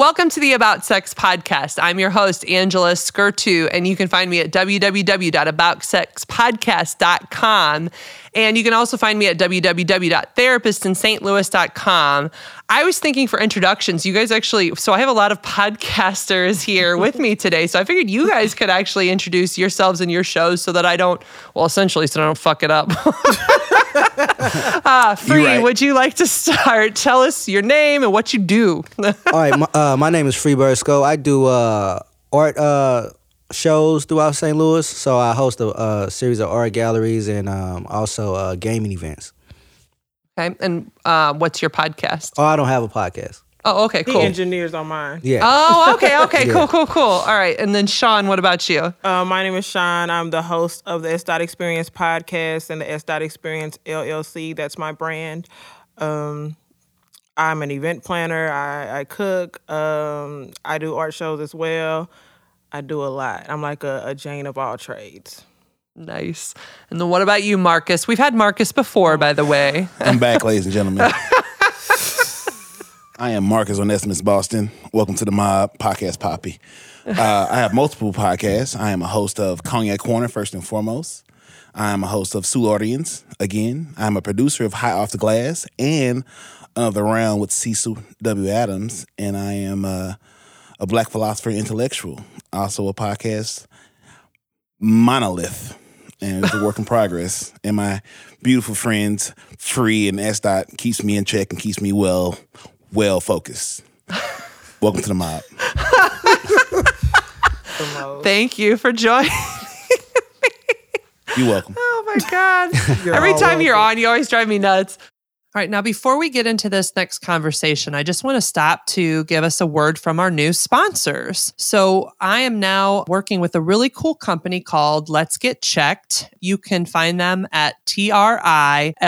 Welcome to the About Sex podcast. I'm your host, Angela Skurtu, and you can find me at www.aboutsexpodcast.com. And you can also find me at www.therapistintstlouis.com. I was thinking for introductions, you guys actually, so I have a lot of podcasters here with me today. So I figured you guys could actually introduce yourselves and your shows so that I don't, well, essentially, so I don't fuck it up. uh, Free, right. would you like to start? Tell us your name and what you do. All right, my, uh, my name is Free Bursko. I do uh, art uh, shows throughout St. Louis. So I host a, a series of art galleries and um, also uh, gaming events. Okay. And uh, what's your podcast? Oh, I don't have a podcast. Oh, okay, cool. He engineers on mine. Yeah. Oh, okay, okay, yeah. cool, cool, cool. All right. And then Sean, what about you? Uh, my name is Sean. I'm the host of the S. Dot Experience podcast and the S. Dot Experience LLC. That's my brand. Um, I'm an event planner. I, I cook. Um, I do art shows as well. I do a lot. I'm like a, a Jane of all trades. Nice. And then what about you, Marcus? We've had Marcus before, by the way. I'm back, ladies and gentlemen. I am Marcus Onesimus Boston. Welcome to the Mob Podcast Poppy. Uh, I have multiple podcasts. I am a host of Cognac Corner, first and foremost. I am a host of Sue Audience, again. I'm a producer of High Off the Glass and of The Round with Cecil W. Adams. And I am uh, a black philosopher intellectual, also a podcast monolith. And it's a work in progress. And my beautiful friends, Free and S. Dot, keeps me in check and keeps me well, well focused. Welcome to the mob. Thank you for joining. You're welcome. Oh my God. Every time welcome. you're on, you always drive me nuts. All right, now before we get into this next conversation, I just want to stop to give us a word from our new sponsors. So, I am now working with a really cool company called Let's Get Checked. You can find them at trylgc.com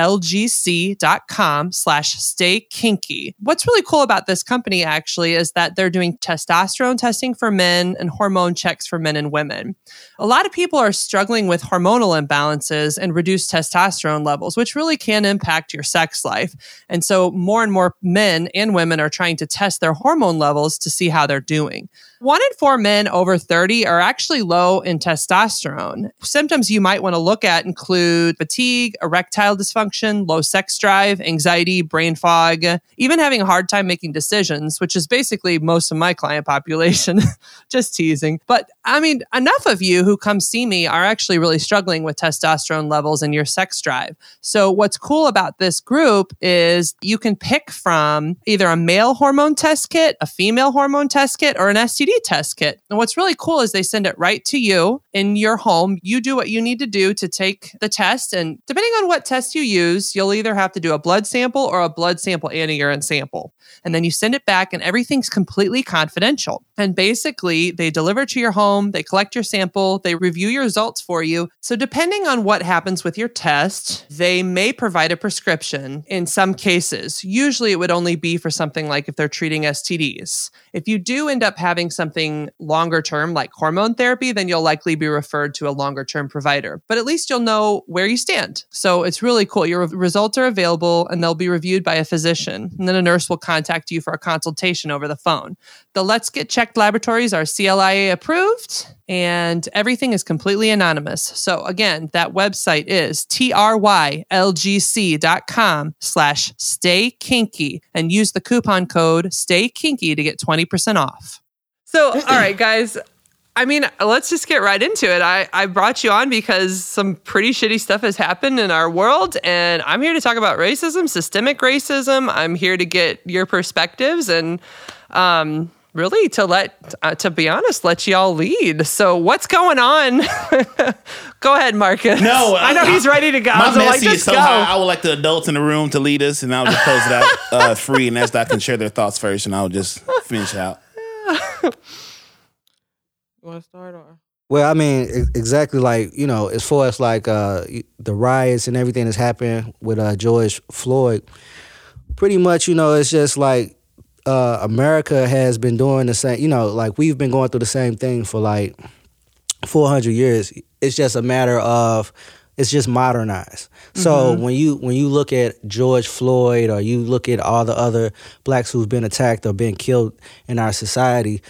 slash stay kinky. What's really cool about this company actually is that they're doing testosterone testing for men and hormone checks for men and women. A lot of people are struggling with hormonal imbalances and reduced testosterone levels, which really can impact your sex life life. And so more and more men and women are trying to test their hormone levels to see how they're doing. One in four men over 30 are actually low in testosterone. Symptoms you might want to look at include fatigue, erectile dysfunction, low sex drive, anxiety, brain fog, even having a hard time making decisions, which is basically most of my client population. Just teasing. But I mean, enough of you who come see me are actually really struggling with testosterone levels and your sex drive. So, what's cool about this group is you can pick from either a male hormone test kit, a female hormone test kit, or an STD test kit. And what's really cool is they send it right to you in your home. You do what you need to do to take the test. And depending on what test you use, you'll either have to do a blood sample or a blood sample and a urine sample. And then you send it back, and everything's completely confidential. And basically, they deliver to your home, they collect your sample, they review your results for you. So, depending on what happens with your test, they may provide a prescription in some cases. Usually, it would only be for something like if they're treating STDs. If you do end up having something longer term, like hormone therapy, then you'll likely be referred to a longer term provider. But at least you'll know where you stand. So, it's really cool. Your results are available and they'll be reviewed by a physician. And then a nurse will contact you for a consultation over the phone. The Let's Get Checked laboratories are CLIA approved and everything is completely anonymous. So again, that website is trylgc.com slash stay kinky and use the coupon code stay kinky to get 20% off. So, all right, guys, I mean, let's just get right into it. I, I brought you on because some pretty shitty stuff has happened in our world, and I'm here to talk about racism, systemic racism. I'm here to get your perspectives and um, really to let uh, to be honest let y'all lead. So what's going on? Go ahead marcus. No i, I know I, he's ready to go. my so message like, is so high, i would like the adults in the room to lead us and i'll just close it out uh, free and that's that can share their thoughts first and i'll just finish out. You want to start or? Well, I mean, exactly like you know, as far as like uh, the riots and everything that's happened with uh, George Floyd, pretty much, you know, it's just like uh, America has been doing the same. You know, like we've been going through the same thing for like 400 years. It's just a matter of it's just modernized. So when you when you look at George Floyd or you look at all the other blacks who've been attacked or been killed in our society,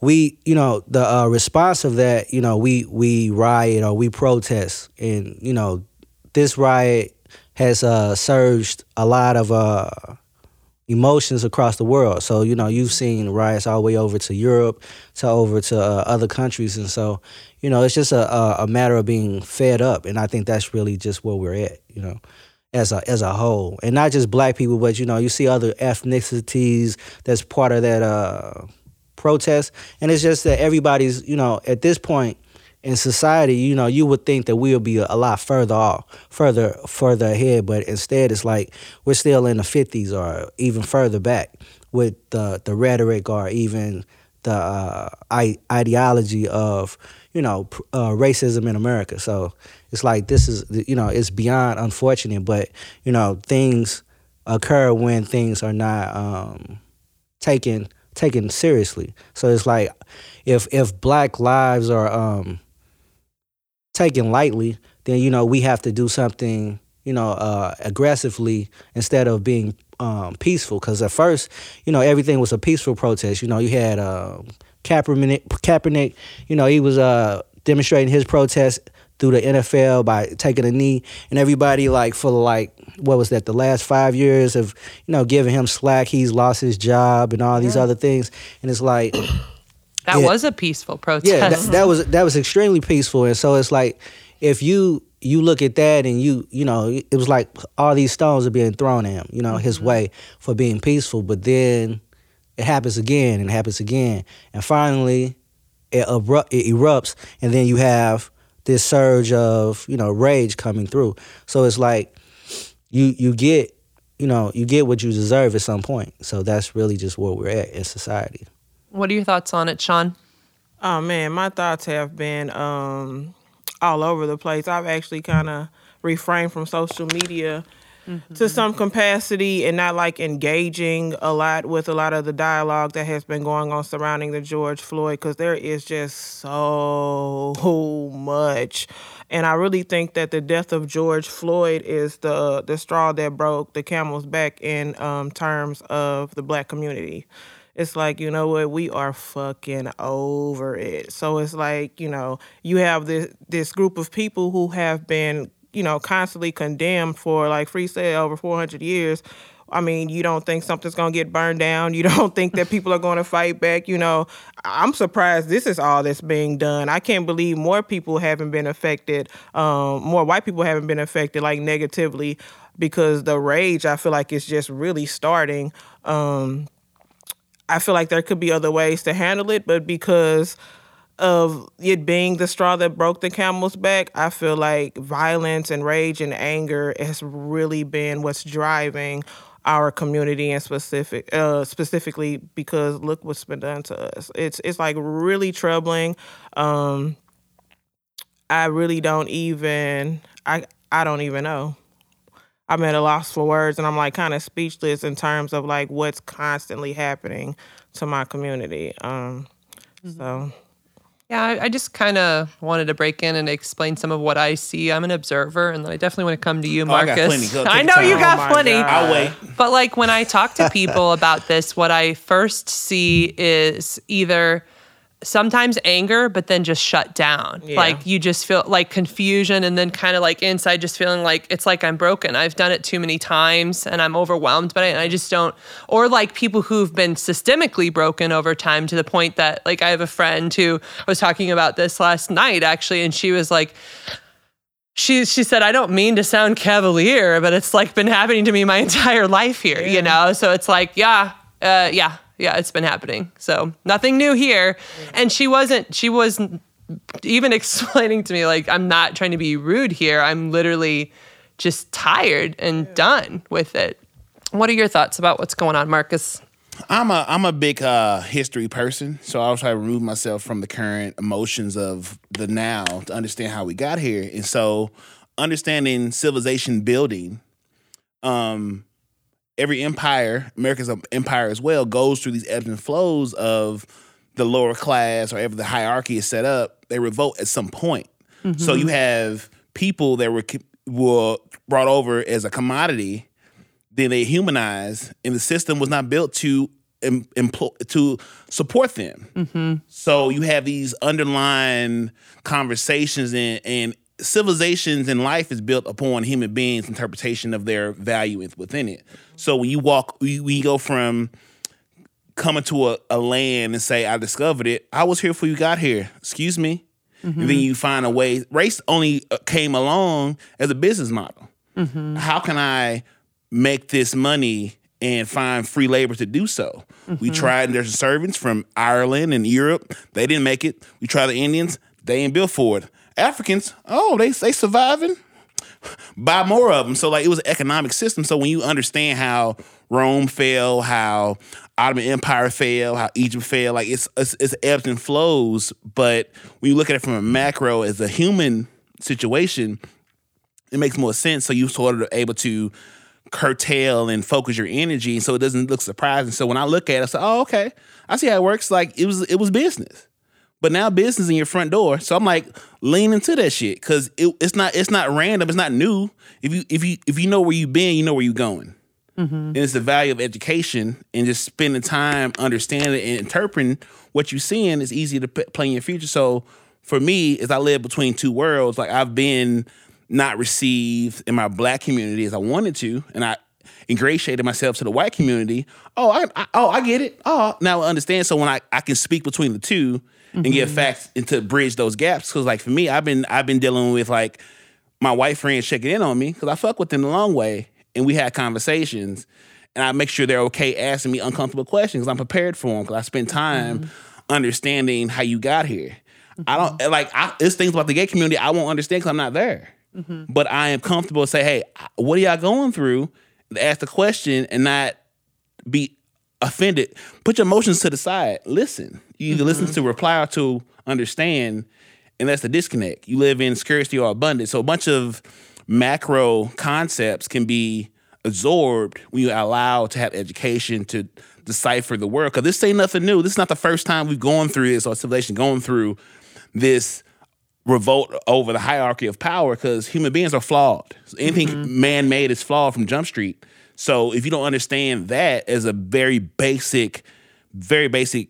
we you know the uh, response of that you know we we riot or we protest and you know this riot has uh, surged a lot of uh, emotions across the world. So you know you've seen riots all the way over to Europe, to over to uh, other countries, and so you know it's just a, a a matter of being fed up, and I think that's really just where we're at. You know. As a as a whole, and not just black people, but you know, you see other ethnicities that's part of that uh, protest, and it's just that everybody's, you know, at this point in society, you know, you would think that we'll be a, lot further off, further further ahead, but instead it's like we're still in the fifties or even further back with the the rhetoric or even the uh, I- ideology of you know uh, racism in America. So it's like this is you know it's beyond unfortunate, but you know things occur when things are not um, taken taken seriously. So it's like if if black lives are um, taken lightly, then you know we have to do something you know uh, aggressively instead of being um, peaceful. Because at first, you know, everything was a peaceful protest. You know, you had uh, Kaepernick, Kaepernick. You know, he was uh, demonstrating his protest through the NFL by taking a knee, and everybody like for like what was that the last five years of you know giving him slack. He's lost his job and all these other things, and it's like. That was a peaceful protest. Yeah, that, that mm-hmm. was that was extremely peaceful, and so it's like if you you look at that and you you know it was like all these stones are being thrown at him, you know, his mm-hmm. way for being peaceful, but then it happens again and happens again, and finally it, eru- it erupts, and then you have this surge of you know rage coming through. So it's like you you get you know you get what you deserve at some point. So that's really just where we're at in society. What are your thoughts on it, Sean? Oh man, my thoughts have been um, all over the place. I've actually kind of refrained from social media to some capacity and not like engaging a lot with a lot of the dialogue that has been going on surrounding the George Floyd because there is just so much. And I really think that the death of George Floyd is the the straw that broke the camel's back in um, terms of the black community it's like you know what we are fucking over it so it's like you know you have this this group of people who have been you know constantly condemned for like free sale over 400 years I mean, you don't think something's gonna get burned down. You don't think that people are gonna fight back. You know, I'm surprised this is all that's being done. I can't believe more people haven't been affected. Um, more white people haven't been affected like negatively because the rage I feel like is just really starting. Um, I feel like there could be other ways to handle it, but because of it being the straw that broke the camel's back, I feel like violence and rage and anger has really been what's driving our community and specific uh, specifically because look what's been done to us. It's it's like really troubling. Um, I really don't even I I don't even know. I'm at a loss for words and I'm like kind of speechless in terms of like what's constantly happening to my community. Um, so Yeah, I, I just kind of wanted to break in and explain some of what I see. I'm an observer, and then I definitely want to come to you, Oh, I Marcus. got plenty. I know time. you Oh got my plenty. God. I'll wait. But like when I talk to people about this, what I first see is either sometimes anger, but then just shut down. Yeah. Like you just feel like confusion and then kind of like inside just feeling like it's like I'm broken. I've done it too many times and I'm overwhelmed by it and I just don't or like people who've been systemically broken over time to the point that like I have a friend who was talking about this last night actually and she was like she she said I don't mean to sound cavalier, but it's like been happening to me my entire life here, you know? So it's like, yeah, uh, yeah, yeah, it's been happening. So nothing new here. And she wasn't she wasn't even explaining to me like I'm not trying to be rude here. I'm literally just tired and done with it. What are your thoughts about what's going on, Marcus? I'm a I'm a big uh, history person, so I'll try to remove myself from the current emotions of the now to understand how we got here. And so, understanding civilization building, um, every empire, America's empire as well, goes through these ebbs and flows of the lower class or ever the hierarchy is set up. They revolt at some point. So you mm-hmm. have people that were were brought over as a commodity, then they humanized, and the system was not built to em, employ to support them. Mm-hmm. So you have these underlying conversations and, and civilizations and life is built upon human beings' interpretation of their value within it. So when you walk, we, go from coming to a, a land and say, I discovered it. I was here before you got here. Excuse me. And then mm-hmm. you find a way. Race only uh, came along as a business model. Mm-hmm. How can I make this money and find free labor to do so? We mm-hmm. tried, there's servants from Ireland and Europe. They didn't make it. We tried the Indians. They ain't built for it. Africans, oh, they they surviving buy more of them. So like it was an economic system. So when you understand how Rome fell, how Ottoman Empire fell, how Egypt fell, like it's it's, it's ebbs and flows. But when you look at it from a macro as a human situation, it makes more sense. So you sort of able to curtail and focus your energy, so it doesn't look surprising. So when I look at it, I say, "Oh, okay, I see how it works." Like it was it was business. But now business in your front door. So I'm like lean into that shit because it, it's not it's not random. It's not new. If you if you if you know where you've been, you know where you're going. Mm-hmm. And it's the value of education and just spending time understanding and interpreting what you're seeing is easy to p- play in your future. So for me, as I live between two worlds, like I've been not received in my black community as I wanted to, and I ingratiated myself to the white community. Oh, I, I oh I get it. Oh, now I understand. So when I, I can speak between the 2 and get mm-hmm. facts and to bridge those gaps, because like for me, I've been I've been dealing with like my white friends checking in on me because I fuck with them the long way, and we had conversations, and I make sure they're okay asking me uncomfortable questions. 'cause I'm prepared for them because I spend time mm-hmm. understanding how you got here. I don't mm-hmm. like I, it's things about the gay community I won't understand because I'm not there, but I am comfortable to say, hey, what are y'all going through? Ask the question and not be offended. Put your emotions to the side. Listen. You either listen mm-hmm. to reply or to understand, and that's the disconnect. You live in scarcity or abundance. So a bunch of macro concepts can be absorbed when you allow to have education to decipher the world. Because this ain't nothing new. This is not the first time we've gone through this or civilization going through this revolt over the hierarchy of power because human beings are flawed. Anything mm-hmm. man made is flawed from Jump Street. So if you don't understand that as a very basic, very basic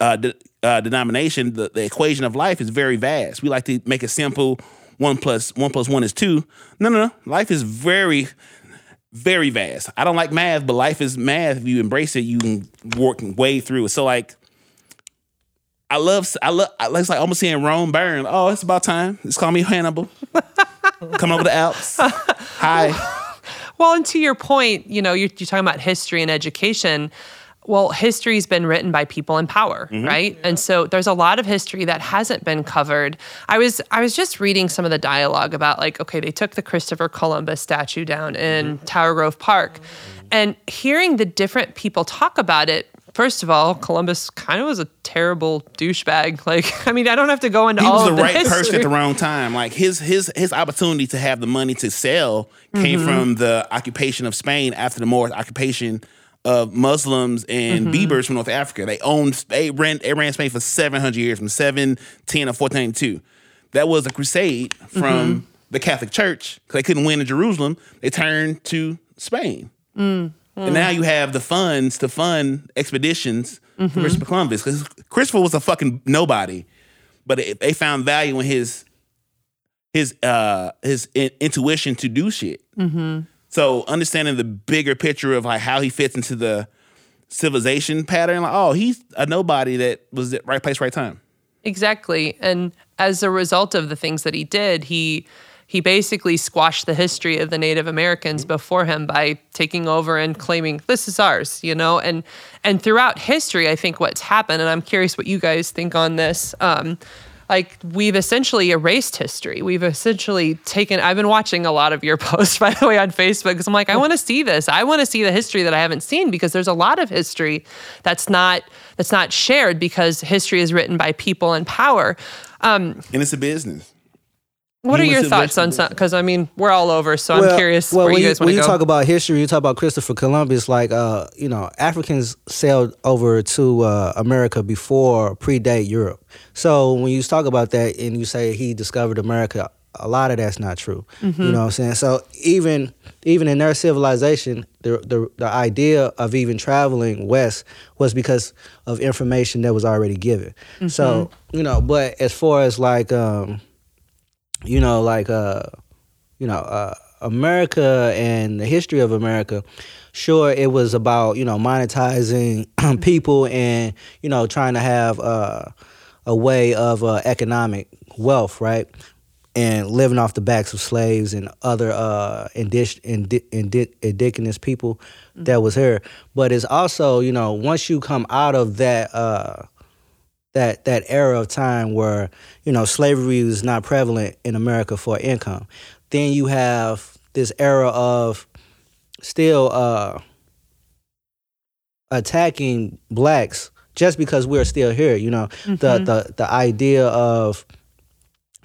uh, de- uh, denomination, the, the equation of life is very vast. We like to make it simple. One plus one plus one is two. No, no, no. Life is very, very vast. I don't like math, but life is math. If you embrace it, you can work way through it. So like, I love, I love, it's like almost seeing Rome burn. Oh, it's about time. It's call me Hannibal. Come over the Alps. Hi. Well, and to your point, you know, you're, you're talking about history and education. Well, history's been written by people in power, mm-hmm. right? And so there's a lot of history that hasn't been covered. I was I was just reading some of the dialogue about like, okay, they took the Christopher Columbus statue down in mm-hmm. Tower Grove Park, mm-hmm. and hearing the different people talk about it. First of all, Columbus kind of was a terrible douchebag. Like, I mean, I don't have to go into he all was of the the right person at the wrong time. Like his his his opportunity to have the money to sell came Mm-hmm. from the occupation of Spain after the Moorish occupation of Muslims and Mm-hmm. Berbers from North Africa. They owned they ran they ran Spain for seven hundred years from seven ten to fourteen two. That was a crusade from Mm-hmm. the Catholic Church because they couldn't win in Jerusalem. They turned to Spain. Mm, And now you have the funds to fund expeditions Mm-hmm. for Christopher Columbus because Christopher was a fucking nobody, but it, they found value in his his uh his in- intuition to do shit. Mm-hmm. So understanding the bigger picture of like how he fits into the civilization pattern, like oh he's a nobody that was at right place, right time. Exactly. And as a result of the things that he did, he he basically squashed the history of the Native Americans before him by taking over and claiming this is ours, you know? And and throughout history, I think what's happened, and I'm curious what you guys think on this, um, like we've essentially erased history. We've essentially taken I've been watching a lot of your posts by the way on Facebook because I'm like, I want to see this. I want to see the history that I haven't seen because there's a lot of history that's not that's not shared because history is written by people in power. Um, And it's a business. What are your thoughts on civilization some? Because I mean, we're all over, so I'm curious Well, where when you guys want to you go. talk about history, you talk about Christopher Columbus. Like, uh, you know, Africans sailed over to uh, America before predate Europe. So when you talk about that and you say he discovered America a lot of that's not true. You know what I'm saying? So even even in their civilization, the, the the idea of even traveling west was because of information that was already given. So you know, but as far as like um, you know, like uh, you know, uh, America and the history of America. Sure, it was about you know monetizing people and you know trying to have uh, a way of uh, economic wealth, right? And living off the backs of slaves and other uh, indigenous, indi- indi- indigenous people that was here. But it's also, you know, once you come out of that uh, that that era of time where you know slavery was not prevalent in America for income, then you have this era of still uh, attacking blacks just because we're still here. You know, the the the idea of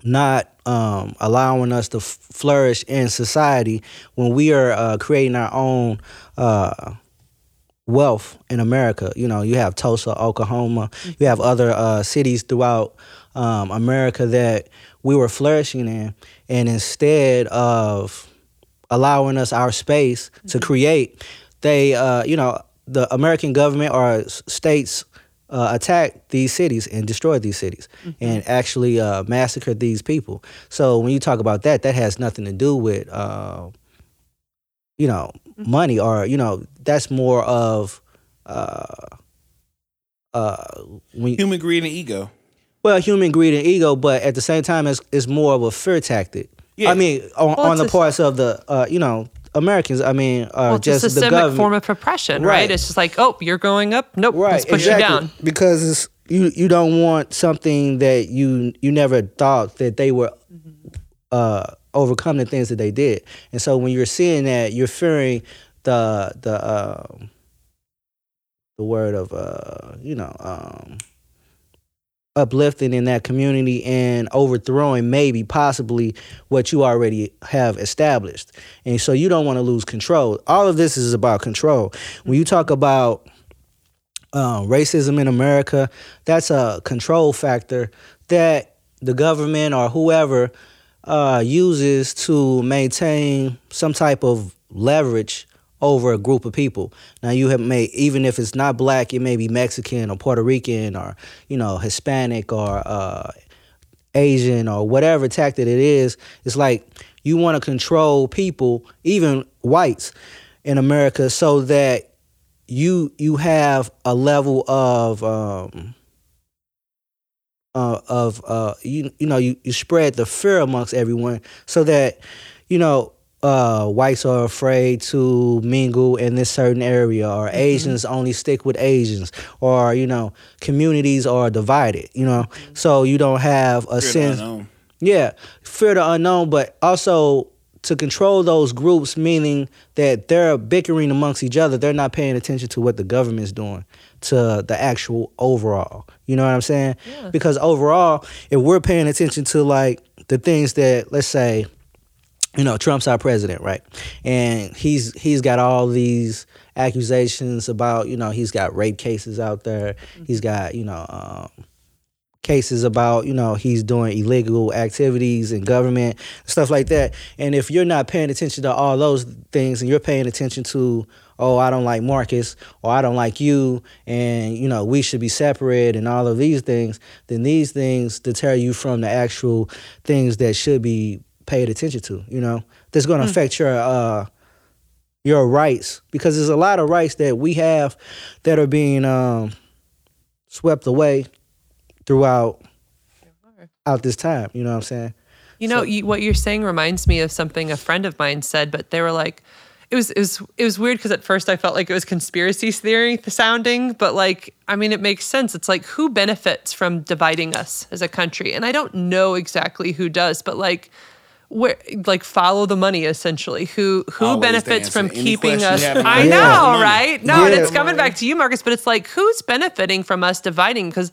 not um, allowing us to f- flourish in society when we are uh, creating our own uh, wealth in America. You know, you have Tulsa, Oklahoma, you have other uh, cities throughout um, America that we were flourishing in, and instead of allowing us our space to create, they, uh, you know, the American government or states uh, attacked these cities and destroyed these cities and actually uh, massacred these people. So when you talk about that, that has nothing to do with, uh, you know, money or you know, that's more of, uh, uh, when Human greed and ego. well, human greed and ego, but at the same time, it's, it's more of a fear tactic. Yeah. I mean, on, Well, on the a- parts of the, uh, you know, Americans. I mean, uh, Well, it's just a the systemic government. form of oppression, right. Right. It's just like, oh, you're going up. Nope, right? let's push exactly. you down. because it's, you you don't want something that you you never thought that they were uh, overcome the things that they did, and so when you're seeing that, you're fearing the the um the word of uh, you know. Um, uplifting in that community and overthrowing maybe possibly what you already have established. And so you don't want to lose control. All of this is about control. When you talk about um, racism in america that's a control factor that the government or whoever uh, uses to maintain some type of leverage over a group of people. Now you have made even if it's not black, it may be Mexican or Puerto Rican or you know Hispanic or uh, Asian or whatever tactic it is. It's like you want to control people, even whites in America, so that you you have a level of um, uh, of uh, you you know you, you spread the fear amongst everyone so that you know uh, whites are afraid to mingle in this certain area or Asians only stick with Asians or you know communities are divided you know so you don't have a Fear sense unknown. yeah, fear the unknown, but also to control those groups, meaning that they're bickering amongst each other. They're not paying attention to what the government's doing to the actual overall. You know what I'm saying? Yeah. Because overall, if we're paying attention to like the things that, let's say, you know, Trump's our president, right? And he's he's got all these accusations about, you know, he's got rape cases out there. He's got, you know, um, cases about you know he's doing illegal activities in government stuff like that and if you're not paying attention to all those things and you're paying attention to oh i don't like marcus or i don't like you and you know we should be separate and all of these things then these things deter you from the actual things that should be paid attention to you know that's going to affect your uh your rights because there's a lot of rights that we have that are being um swept away throughout out this time. You know what I'm saying? You know, you, what you're saying reminds me of something a friend of mine said, but they were like, it was it was it was weird because at first I felt like it was conspiracy theory sounding, but like I mean it makes sense. It's like who benefits from dividing us as a country, and I don't know exactly who does, but like where like follow the money essentially. Who who Always benefits from. Any keeping us? you have in I know, follow the money. right? No, and it's coming back to you, Marcus. But it's like who's benefiting from us dividing because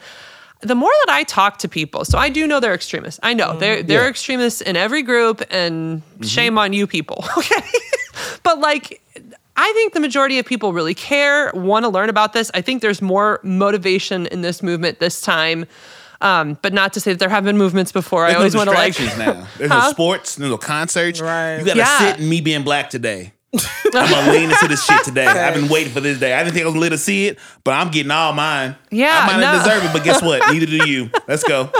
the more that I talk to people, so I do know they're extremists. I know they're they're Yeah. extremists in every group, and Mm-hmm. shame on you people. Okay, but like. I think the majority of people really care, want to learn about this. I think there's more motivation in this movement this time Um, but not to say that there have been movements before. I always no want to like. now. There's no sports, there's no concerts. Right. You gotta Yeah. sit in me being black today. I'm gonna lean into this shit today. I've been waiting for this day. I didn't think I was gonna to see it, but I'm getting all mine. Yeah, I might not deserve it, but guess what? Neither do you. Let's go.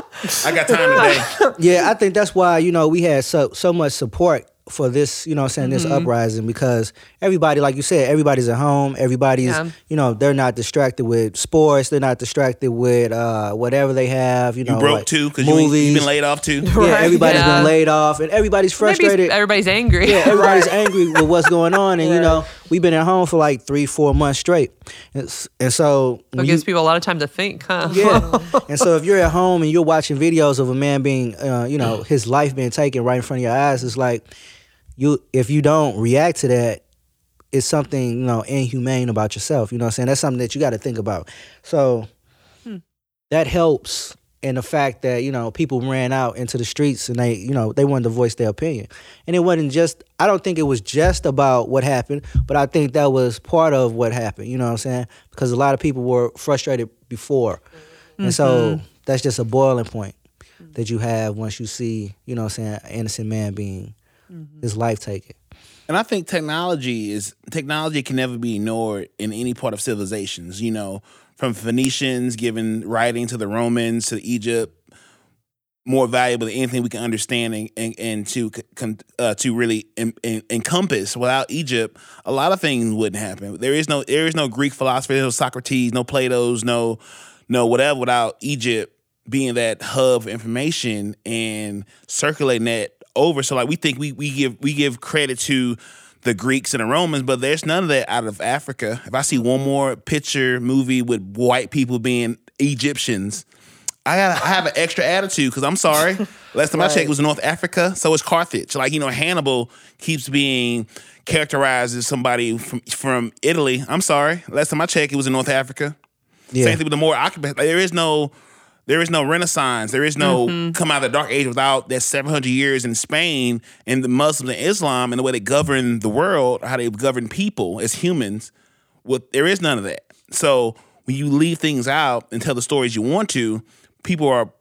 I got time today. Yeah, I think that's why, you know, we had so so much support for this, you know I'm saying, this Mm-hmm. uprising because everybody, like you said, everybody's at home. Everybody's, Yeah. you know, they're not distracted with sports. They're not distracted with uh, whatever they have, you know. You broke like too because you ain't- movies. you've been laid off too. Yeah, Right. everybody's Yeah. been laid off and everybody's Maybe frustrated. everybody's angry. yeah, everybody's angry with what's going on, and you know we've been at home for like three, four months straight, and, and so It gives you- people a lot of time to think, huh? yeah, and so if you're at home and you're watching videos of a man being, uh, you know, his life being taken right in front of your eyes, it's like you if you don't react to that, it's something you know inhumane about yourself. You know what I'm saying? That's something that you got to think about. So hmm. that helps in the fact that you know people ran out into the streets and they you know they wanted to voice their opinion and it wasn't just i don't think it was just about what happened but i think that was part of what happened you know what i'm saying because a lot of people were frustrated before mm-hmm. and so mm-hmm. that's just a boiling point mm. that you have once you see you know what i'm saying an innocent man being his life taken And I think technology is technology can never be ignored in any part of civilizations. You know, from Phoenicians giving writing to the Romans to Egypt, more valuable than anything we can understand and and, and to uh, to really en- en- encompass. Without Egypt, a lot of things wouldn't happen. There is no there is no Greek philosophy, there's no Socrates, no Plato's, no no whatever. Without Egypt being that hub of information and circulating that over. So like we think we we give we give credit to the Greeks and the Romans, but there's none of that out of Africa. If I see one more picture movie with white people being Egyptians, I got I have an extra attitude because I'm sorry. Last time I checked, it was North Africa, so it's Carthage. Like you know, Hannibal keeps being characterized as somebody from from Italy. I'm sorry. Last time I checked, it was in North Africa. yeah Same thing with the more occupant. Like, there is no, there is no Renaissance. There is no mm-hmm. come out of the Dark Age without that 700 years in Spain and the Muslims and Islam and the way they govern the world, how they govern people as humans. Well, there is none of that. So when you leave things out and tell the stories you want to, people are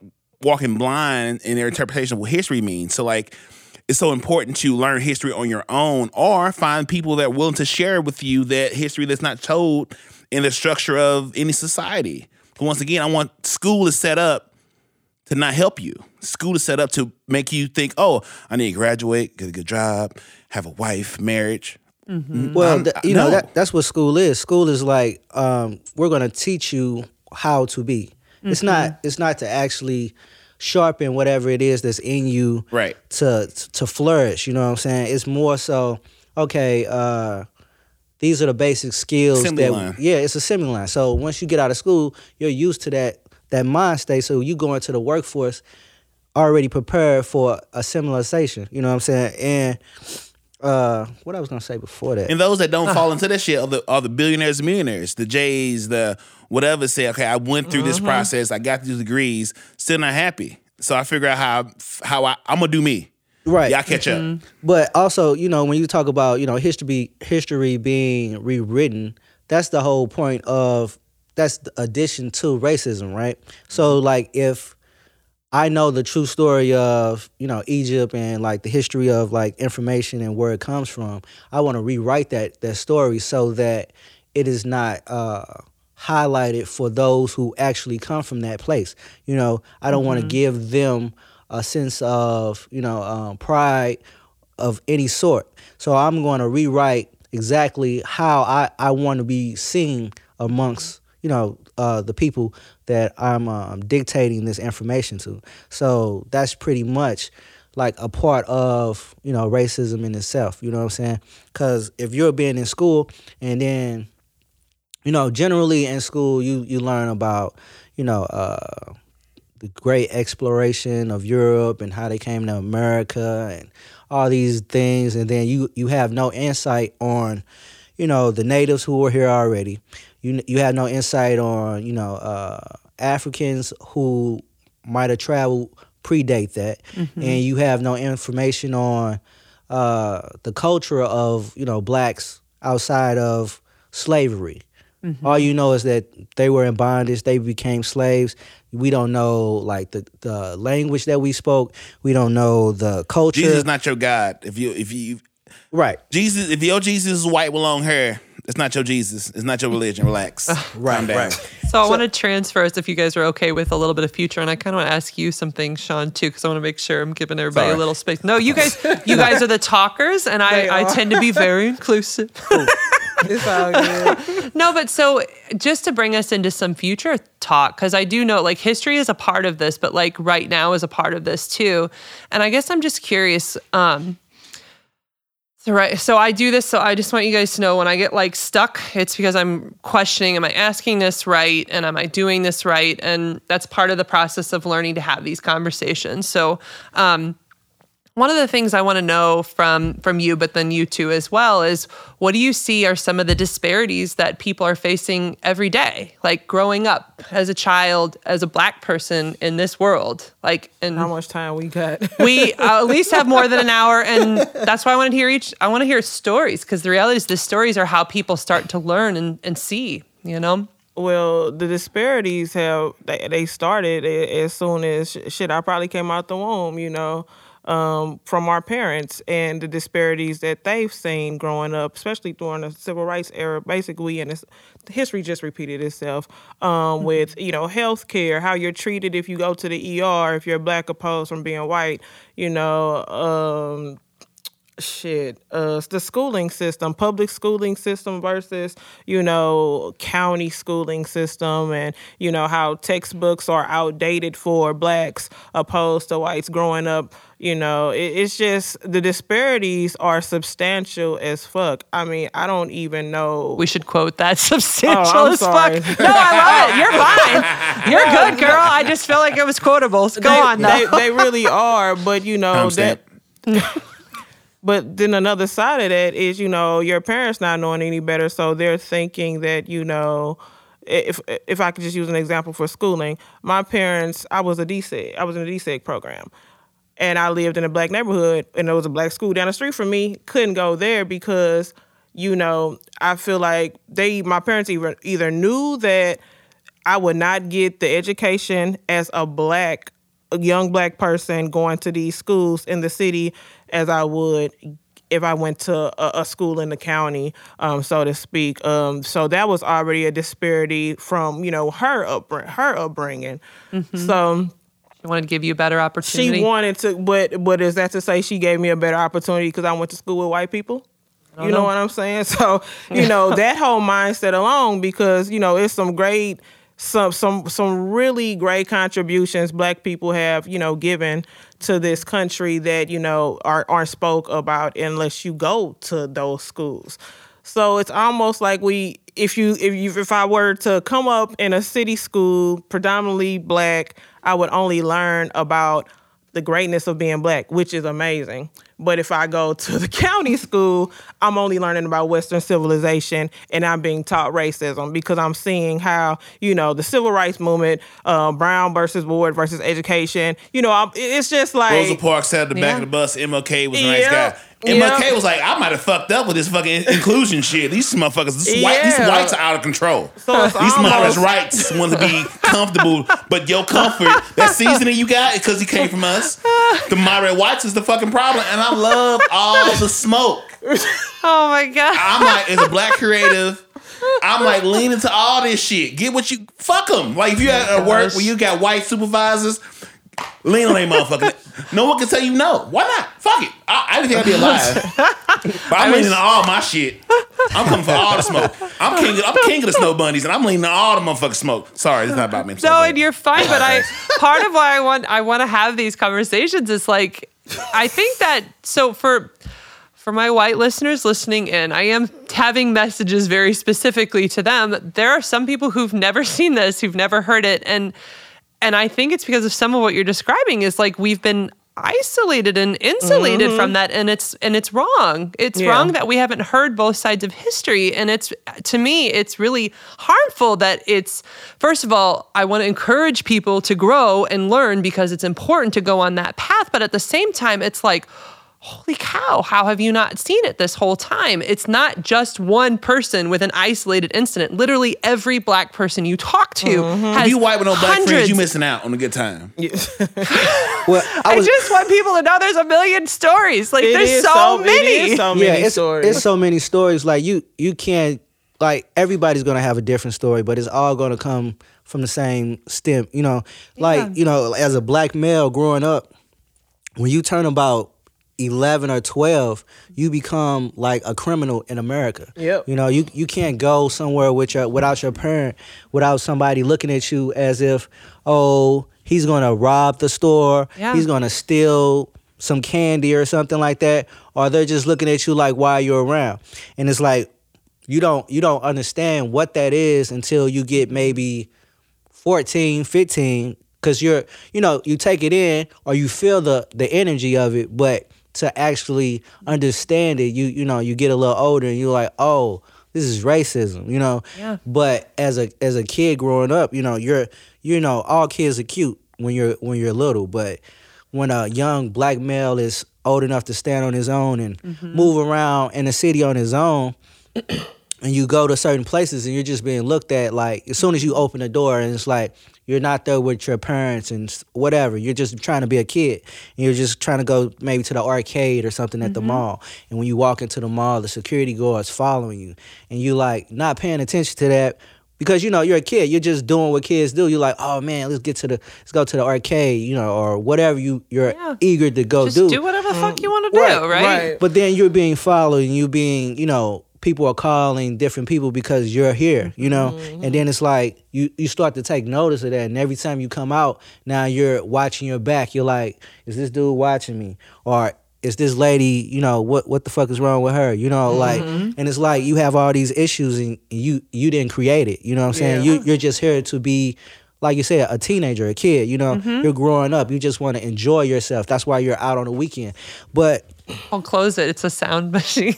walking blind in their interpretation of what history means. So like. It's so important to learn history on your own or find people that are willing to share with you that history that's not told in the structure of any society. But once again, I want school is set up to not help you. School is set up to make you think, oh, I need to graduate, get a good job, have a wife, marriage. Well, I'm- th- you know that that's what school is. School is like um, we're going to teach you how to be. It's not. It's not to actually sharpen whatever it is that's in you Right. to to flourish. You know what I'm saying? It's more so. Okay, uh, these are the basic skills. Assembly that line. yeah, it's assembly line. So once you get out of school, you're used to that that mind state. So you go into the workforce already prepared for a assimilation. You know what I'm saying? And uh, what I was gonna say before that. And those that don't fall into that shit are the, are the billionaires and millionaires, the J's, the whatever say, okay, I went through this process, I got these degrees, still not happy. So I figure out how how I, I'm gonna do me. Right. Y'all catch up. Mm-hmm. But also, you know, when you talk about, you know, history history being rewritten, that's the whole point of that's the addition to racism, right? So mm-hmm. like if I know the true story of, you know, Egypt and like the history of like information and where it comes from, I want to rewrite that that story so that it is not uh highlighted for those who actually come from that place. You know, I don't want to mm-hmm. give them a sense of, you know, um, pride of any sort. So I'm going to rewrite exactly how I, I want to be seen amongst, you know, uh, the people that I'm um, dictating this information to. So that's pretty much like a part of, you know, racism in itself. You know what I'm saying? Because if you're being in school and then you know, generally in school, you you learn about, you know, uh, great exploration of Europe and how they came to America and all these things, and then you you have no insight on, you know, the natives who were here already. You you have no insight on, you know, uh, Africans who might have traveled predate that, and you have no information on uh, the culture of you know blacks outside of slavery Mm-hmm. All you know is that they were in bondage, they became slaves. We don't know like the, the language that we spoke. We don't know the culture. Jesus is not your God. If you if you right. Jesus, if your Jesus is white with long hair, it's not your Jesus. It's not your religion. Relax. Right, down. right. So I want to transfer us, if you guys are okay with a little bit of future, and I kind of want to ask you something, Sean, too, because I want to make sure I'm giving everybody Sorry. a little space. No, you guys, you guys are the talkers, and I, I tend to be very inclusive. It's all good. No, but so just to bring us into some future talk, because I do know like history is a part of this, but like right now is a part of this too. And I guess I'm just curious. Um, so right, so I do this. So I just want you guys to know when I get like stuck, it's because I'm questioning: Am I asking this right? And am I doing this right? And that's part of the process of learning to have these conversations. So. Um, one of the things I want to know from from you, but then you too as well, is what do you see are some of the disparities that people are facing every day, like growing up as a child, as a black person in this world, like and How much time we got? we uh, at least have more than an hour, and that's why I want to hear each. I want to hear stories because the reality is the stories are how people start to learn and, and see. You know, Well, the disparities have they, they started as soon as shit. I probably came out the womb, you know, um, from our parents and the disparities that they've seen growing up, especially during the civil rights era. Basically, and it's, history just repeated itself um, with you know health care, how you're treated if you go to the ER if you're black opposed from being white, you know. Um, shit uh the schooling system public schooling system versus you know county schooling system and you know how textbooks are outdated for blacks opposed to whites growing up you know it, it's just the disparities are substantial as fuck i mean i don't even know we should quote that substantial Oh, as sorry. fuck. No, I love it. You're fine. You're good, girl. I just feel like it was quotable. So go they, on, though. they, they really are but you know Timestamp. that But then another side of that is, you know, your parents not knowing any better, so they're thinking that, you know, if if I could just use an example for schooling, my parents, I was a DSEG, I was in a DSEG program, and I lived in a black neighborhood, and there was a black school down the street from me. Couldn't go there because, you know, I feel like they, my parents, either either knew that I would not get the education as a black, a young black person going to these schools in the city as I would if I went to a, a school in the county, um, so to speak. Um, so that was already a disparity from you know her upbring- her upbringing. So I wanted to give you a better opportunity. she wanted to, but but is that to say she gave me a better opportunity because I went to school with white people? You know, what I'm saying? So you know that whole mindset alone, because you know it's some great, some some some really great contributions Black people have you know given to this country that you know are aren't spoke about unless you go to those schools. So it's almost like we, if you, if you, if I were to come up in a city school predominantly black, I would only learn about the greatness of being black, which is amazing. But if I go to the county school, I'm only learning about Western civilization and I'm being taught racism because I'm seeing how, you know, the civil rights movement, uh, Brown versus Board versus education, you know, I'm, it's just like. Rosa Parks sat at the back Yeah. of the bus. MLK was a nice Yeah. guy. MLK Yeah. was like, I might have fucked up with this fucking inclusion shit. These motherfuckers, this white, these whites are out of control. So these modest almost- rights want to be comfortable, but your comfort, that seasoning you got, because he came from us. The moderate whites is the fucking problem, and I love all the smoke. oh my god. I'm like, as a black creative, I'm like leaning to all this shit. Get what you fuck them. Like if you at at work where you got white supervisors, lean on they motherfucker. No one can tell you no. Why not? Fuck it. I, I didn't think I'd be alive. But I'm leaning on all my shit. I'm coming for all the smoke. I'm king. Of, I'm king of the snow bunnies, and I'm leaning on all the motherfucking smoke. Sorry, it's not about me. I'm No, sorry. and you're fine. But I part of why I want I want to have these conversations is like I think that so for for my white listeners listening in, I am having messages very specifically to them. There are some people who've never seen this, who've never heard it, and and I think it's because of some of what you're describing is like we've been isolated and insulated from mm-hmm. that and it's and it's wrong it's Yeah. wrong that we haven't heard both sides of history and it's to me it's really harmful that it's first of all i want to encourage people to grow and learn because it's important to go on that path but at the same time it's like holy cow, how have you not seen it this whole time? It's not just one person with an isolated incident. Literally every black person you talk to mm-hmm. has If you white with no black friends, hundreds. you missing out on a good time. Well, I I just want people to know there's a million stories. Like there's is so, many. is so yeah, it's, stories. it's so many stories. Like you, you can't like everybody's gonna have a different story, but it's all gonna come from the same stem. You know, like Yeah. you know, as a black male growing up, when you turn about eleven or twelve, you become like a criminal in America. Yep. You know, you you can't go somewhere with your without your parent, without somebody looking at you as if, oh, he's gonna rob the store, Yeah. he's gonna steal some candy or something like that, or they're just looking at you like why you're around. And it's like you don't you don't understand what that is until you get maybe 14, 15 cuz you're you know, you take it in or you feel the the energy of it, but to actually understand it, you you know, you get a little older and you're like, "Oh, this is racism," you know. Yeah. But as a as a kid growing up, you know, you're you know, all kids are cute when you're when you're little, but when a young black male is old enough to stand on his own and mm-hmm. move around in the city on his own, and you go to certain places and you're just being looked at like as soon as you open the door and it's like you're not there with your parents and whatever. You're just trying to be a kid and you're just trying to go maybe to the arcade or something at the mm-hmm. mall. And when you walk into the mall the security guard's following you and you like not paying attention to that because you know you're a kid. You're just doing what kids do. You're like oh man let's get to the let's go to the arcade you know or whatever you you're Yeah. eager to go Just do. do whatever the fuck you want to mm. do, Right, right? right. but then you're being followed and you being, you know, people are calling different people because you're here, you know? Mm-hmm. And then it's like you you start to take notice of that and every time you come out, now you're watching your back. You're like, is this dude watching me? Or is this lady, you know, what what the fuck is wrong with her? You know, like Mm-hmm. and it's like you have all these issues and you you didn't create it. You know what I'm saying? Yeah. You you're just here to be like you said, a teenager, a kid, you know, Mm-hmm. you're growing up. You just want to enjoy yourself. That's why you're out on the weekend. But I'll close it. It's a sound machine.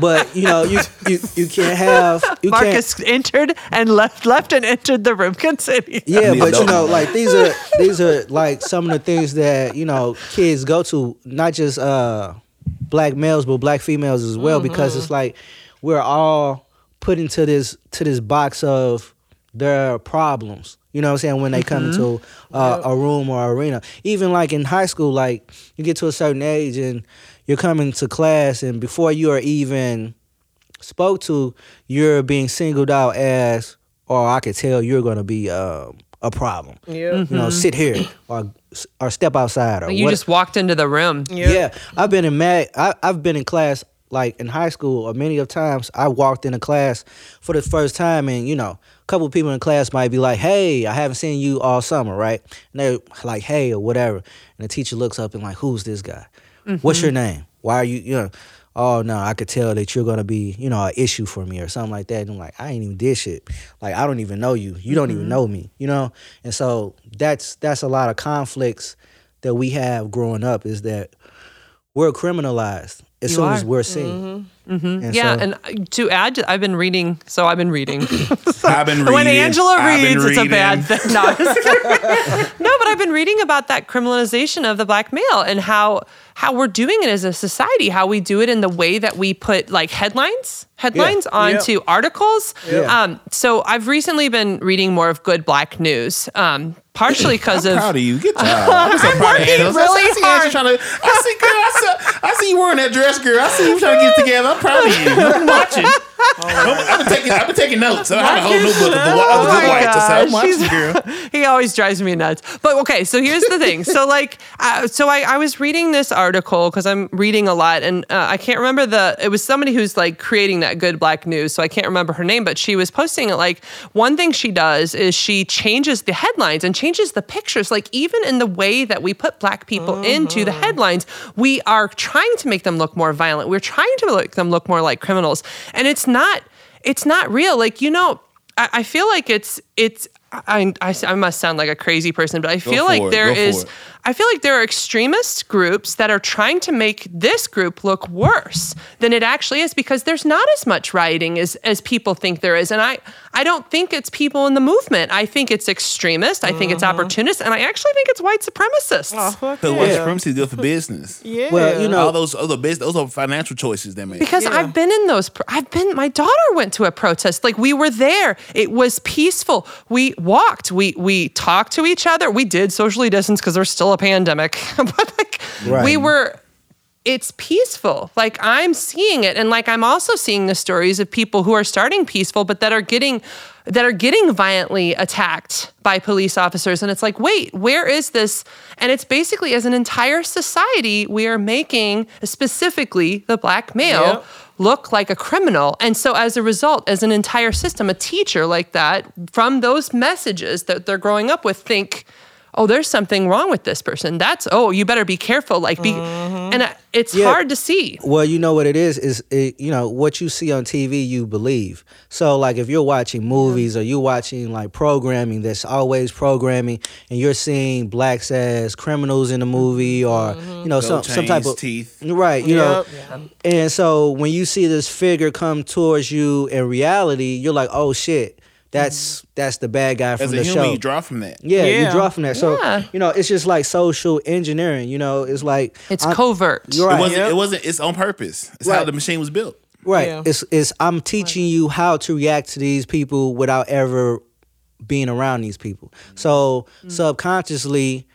but you know you you, you can't have you can't Marcus entered and left, left and entered the room. Continue. yeah but you know. know like these are these are like some of the things that you know kids go to not just uh black males but black females as well because it's like we're all put into this to this box of their problems you know what i'm saying when they come into uh, a room or arena even like in high school like you get to a certain age and you're coming to class and before you are even spoke to, you're being singled out as, or I could tell you're going to be um, a problem. Yeah. You know, sit here or or step outside or You what- just walked into the room. yeah. I've been in mad. I, I've been in class like in high school, or many of times I walked in a class for the first time, and you know, a couple of people in class might be like, "Hey, I haven't seen you all summer, right?" And they're like, "Hey," or whatever, and the teacher looks up and like, "Who's this guy? What's mm-hmm. your name? Why are you, you know?" Oh no, I could tell that you're gonna be, you know, an issue for me or something like that. And I'm like, I ain't even did shit. Like I don't even know you. You don't even mm-hmm. know me, you know. And so that's that's a lot of conflicts that we have growing up is that we're criminalized as You soon are. as we're mm-hmm. Seen. And yeah, so- and uh, to add, to, I've been reading. So I've been reading. I've been reading. when Angela I've reads, it's a bad thing. No, I'm no, but I've been reading about that criminalization of the black male and how how we're doing it as a society. How we do it in the way that we put like headlines headlines onto articles. Yeah. Um, so I've recently been reading more of good black news. Um, partially because of proud of you. Good job. I'm so proud working really I see hard. Trying to. I see, girl. I see, I see you wearing that dress, girl. I see you trying to get together. I'm proud of you. I'm watching. I've been taking. I've been taking notes. I have a whole new book of the, of Oh the my good whites. I said, I'm watching, she's- girl. he always drives me nuts. But okay, so here's the thing. So like, uh, so I, I was reading this article because I'm reading a lot, and uh, I can't remember the. It was somebody who's like creating that good black news, so I can't remember her name, but she was posting it. Like one thing she does is she changes the headlines and changes the pictures. Like even in the way that we put black people into the headlines, we are trying to make them look more violent. We're trying to make them look more like criminals, and it's not. It's not real. Like you know. I I feel like it's it's I, I, I must sound like a crazy person, but I feel like it, there go for is, it. I feel like there are extremist groups that are trying to make this group look worse than it actually is because there's not as much rioting as, as people think there is. And I, I don't think it's people in the movement. I think it's extremist. I think it's mm-hmm. opportunist. And I actually think it's white supremacists. Oh, fuck Because white yeah. supremacy is good for business. Yeah. Well, you know- all those other business, those are financial choices they make. Because Yeah. I've been in those. I've been. My daughter went to a protest. Like we were there. It was peaceful. We walked. We we talked to each other. We did socially distance because there's still a pandemic. but like Right. we were. It's peaceful. Like I'm seeing it, and like I'm also seeing the stories of people who are starting peaceful, but that are getting that are getting violently attacked by police officers. And it's like, wait, where is this? And it's basically as an entire society, we are making specifically the black male Yep. look like a criminal. And so as a result, as an entire system, a teacher like that, from those messages that they're growing up with, think, oh, there's something wrong with this person. That's, oh, you better be careful. Like, be, and uh, it's Yeah. hard to see. Well, you know what it is is it, you know what you see on TV, you believe. So, like if you're watching movies or you're watching like programming that's always programming, and you're seeing blacks as criminals in the movie, or you know some some type of teeth. right, you know. Yep. And so when you see this figure come towards you in reality, you're like, oh shit, that's that's the bad guy from As a the human, show. you draw from that. yeah, you draw from that. So Yeah. you know, it's just like social engineering. You know, it's like It's I'm- covert. You're right. It wasn't. Yep. It wasn't. It's on purpose. It's how the machine was built. Right. Yeah. It's it's I'm teaching you how to react to these people without ever being around these people. So mm. subconsciously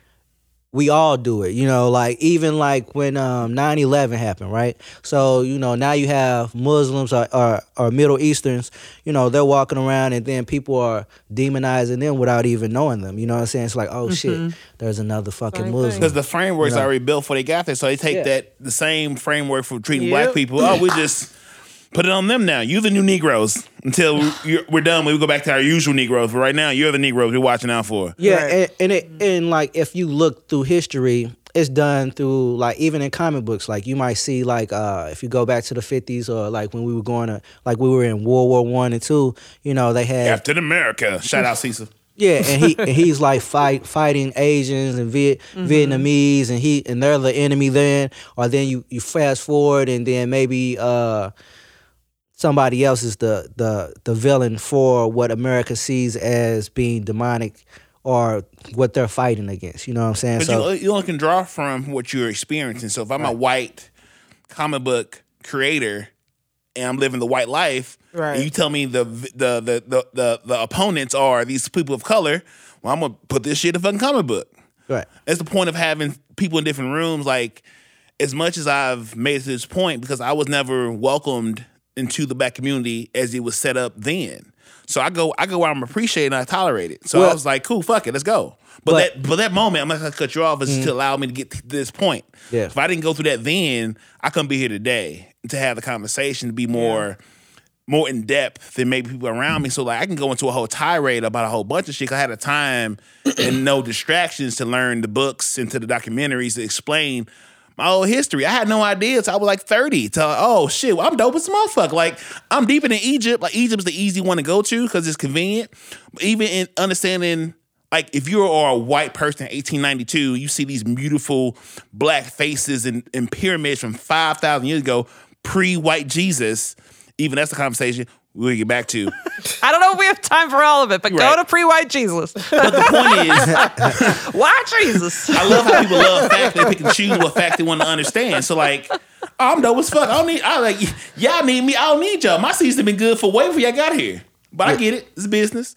we all do it. You know, like even like when um 9/11 happened, right? So, you know, now you have Muslims or, or or Middle Easterns, you know, they're walking around and then people are demonizing them without even knowing them. You know what I'm saying? It's like, oh shit, there's another fucking Same Muslim. Because the framework's You know. already built before they got there. So they take Yeah. that the same framework for treating Yep. black people. Oh, we just put it on them now. You the new Negroes until you're, we're done. We go back to our usual Negroes. But right now, you're the Negroes we're watching out for. Yeah, Right. and, and it and like if you look through history, it's done through like even in comic books. Like you might see like uh if you go back to the fifties or like when we were going to like we were in World War One and two, you know, they had Captain America. Shout out Cecil. yeah, and he and he's like fight fighting Asians and Viet, Vietnamese and he and they're the enemy then. Or then you, you fast forward and then maybe uh somebody else is the the the villain for what America sees as being demonic or what they're fighting against. You know what I'm saying? But so you, you only can draw from what you're experiencing. So if I'm a white comic book creator and I'm living the white life, Right. and you tell me the the, the the the the opponents are these people of color, well, I'm gonna put this shit in a fucking comic book. right. That's the point of having people in different rooms. Like, as much as I've made it to this point, because I was never welcomed into the black community as it was set up then. So I go, I go where I'm appreciated and I tolerate it. So I was like, cool, fuck it, let's go. But, But- that, but that moment, I'm not gonna cut you off, is to mm. allow me to get to this point. Yeah. If I didn't go through that then, I couldn't be here today to have the conversation to be more. More in depth than maybe people around me, so like I can go into a whole tirade about a whole bunch of shit. I had the time and no distractions to learn the books and to the documentaries to explain my old history. I had no idea so I was like 30. To oh shit, well, I'm dope as a motherfucker. Like I'm deep in Egypt. Like Egypt's the easy one to go to because it's convenient. But even in understanding, like if you are a white person in 1892, you see these beautiful black faces and, and pyramids from 5,000 years ago, pre-white Jesus. Even that's a conversation we'll get back to. I don't know if we have time for all of it, but go to pre-white Jesus. But the point is, Why Jesus? I love how people love fact. They pick and choose what fact they want to understand. So like, oh, I'm dope as fuck. I don't need. I like y'all need me. I don't need y'all. My season been good for way before y'all got here. But I get it. It's business.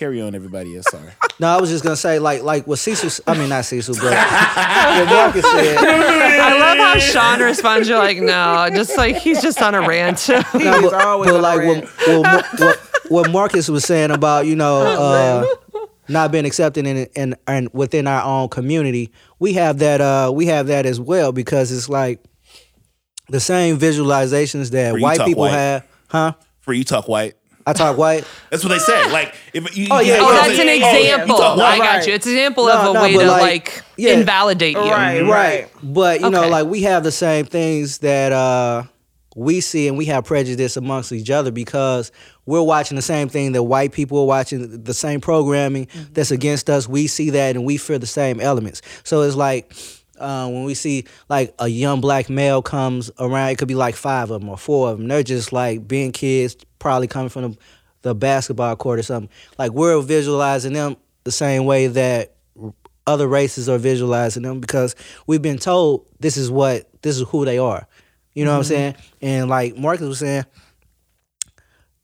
Carry on, everybody else. Sorry. No, I was just gonna say like like what Cecil. I mean not Cecil, but what Marcus said. I love how Sean responds. You're like, no, just like he's just on a rant. No, He's but, always but on like the what, rant. what, Mar- what, what Marcus was saying about you know uh, not being accepted in, in in within our own community, we have that uh, we have that as well because it's like the same visualizations that Where white people white. have, huh? For you talk white. I talk white. That's what they say. Like if you, Oh, you yeah, oh, that's an something- yeah, yeah. example. I got Right. you. It's an example No, of a no, way to like- like, yeah. invalidate you. Right. right but you know like we have the same things that uh we see and we have prejudice amongst each other because we're watching the same thing that white people are watching, the same programming Mm-hmm. that's against us. We see that and we feel the same elements. So it's like uh, when we see like a young black male comes around, it could be like five of them or four of them. They're just like being kids, probably coming from the, the basketball court or something. Like we're visualizing them the same way that other races are visualizing them because we've been told this is what this is who they are. You know what I'm saying? And like Marcus was saying,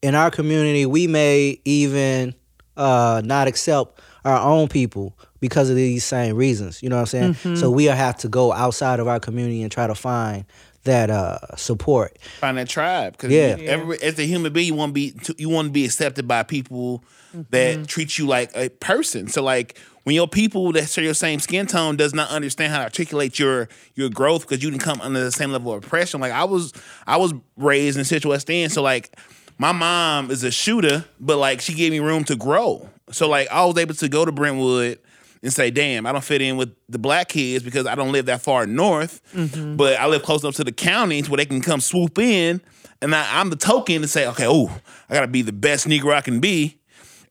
in our community, we may even uh, not accept our own people because of these same reasons. You know what I'm saying? So we have to go outside of our community and try to find that uh, support. find that tribe because Yeah. every, as a human being you want to be you want to be accepted by people that treat you like a person so like when your people that share your same skin tone does not understand how to articulate your your growth because you didn't come under the same level of oppression like i was i was raised in central west end so like my mom is a shooter but like she gave me room to grow so like i was able to go to brentwood and say, damn, I don't fit in with the black kids because I don't live that far north, mm-hmm. but I live close enough to the counties where they can come swoop in. And I, I'm the token to say, okay, oh, I gotta be the best Negro I can be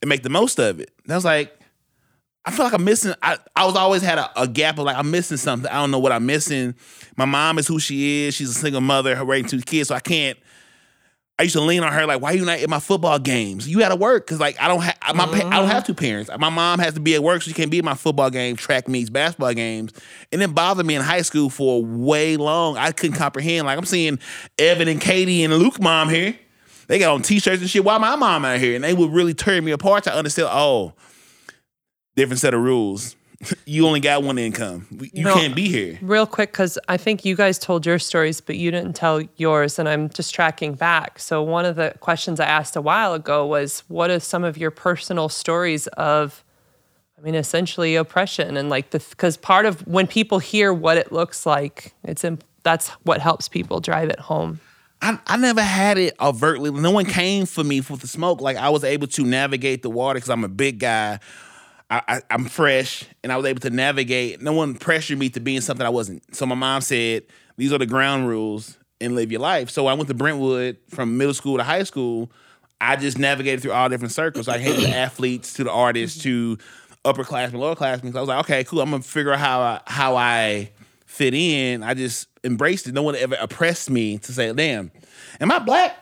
and make the most of it. And I was like, I feel like I'm missing. I, I was always had a, a gap of like I'm missing something. I don't know what I'm missing. My mom is who she is. She's a single mother, her raising two kids, so I can't. I used to lean on her like, "Why you not at my football games? You got to work because like I don't have my pa- I don't mm-hmm. have two parents. My mom has to be at work, so she can't be at my football games, track meets, basketball games. And it bothered me in high school for way long. I couldn't comprehend. Like I'm seeing Evan and Katie and Luke mom here. They got on t-shirts and shit. Why my mom out here? And they would really tear me apart to understand. Oh, different set of rules. You only got one income. You No. can't be here. Real quick, because I think you guys told your stories, but you didn't tell yours, and I'm just tracking back. So, one of the questions I asked a while ago was what are some of your personal stories of, I mean, essentially oppression? And like the, because part of when people hear what it looks like, it's, in, that's what helps people drive it home. I, I never had it overtly. No one came for me for the smoke. Like I was able to navigate the water because I'm a big guy. I, I, I'm fresh, and I was able to navigate. No one pressured me to be in something I wasn't. So my mom said, "These are the ground rules, and live your life." So I went to Brentwood from middle school to high school. I just navigated through all different circles. I hated the athletes to the artists to upperclassmen, lowerclassmen. So I was like, okay, cool. I'm gonna figure out how I, how I fit in. I just embraced it. No one ever oppressed me to say, "Damn, am I black?"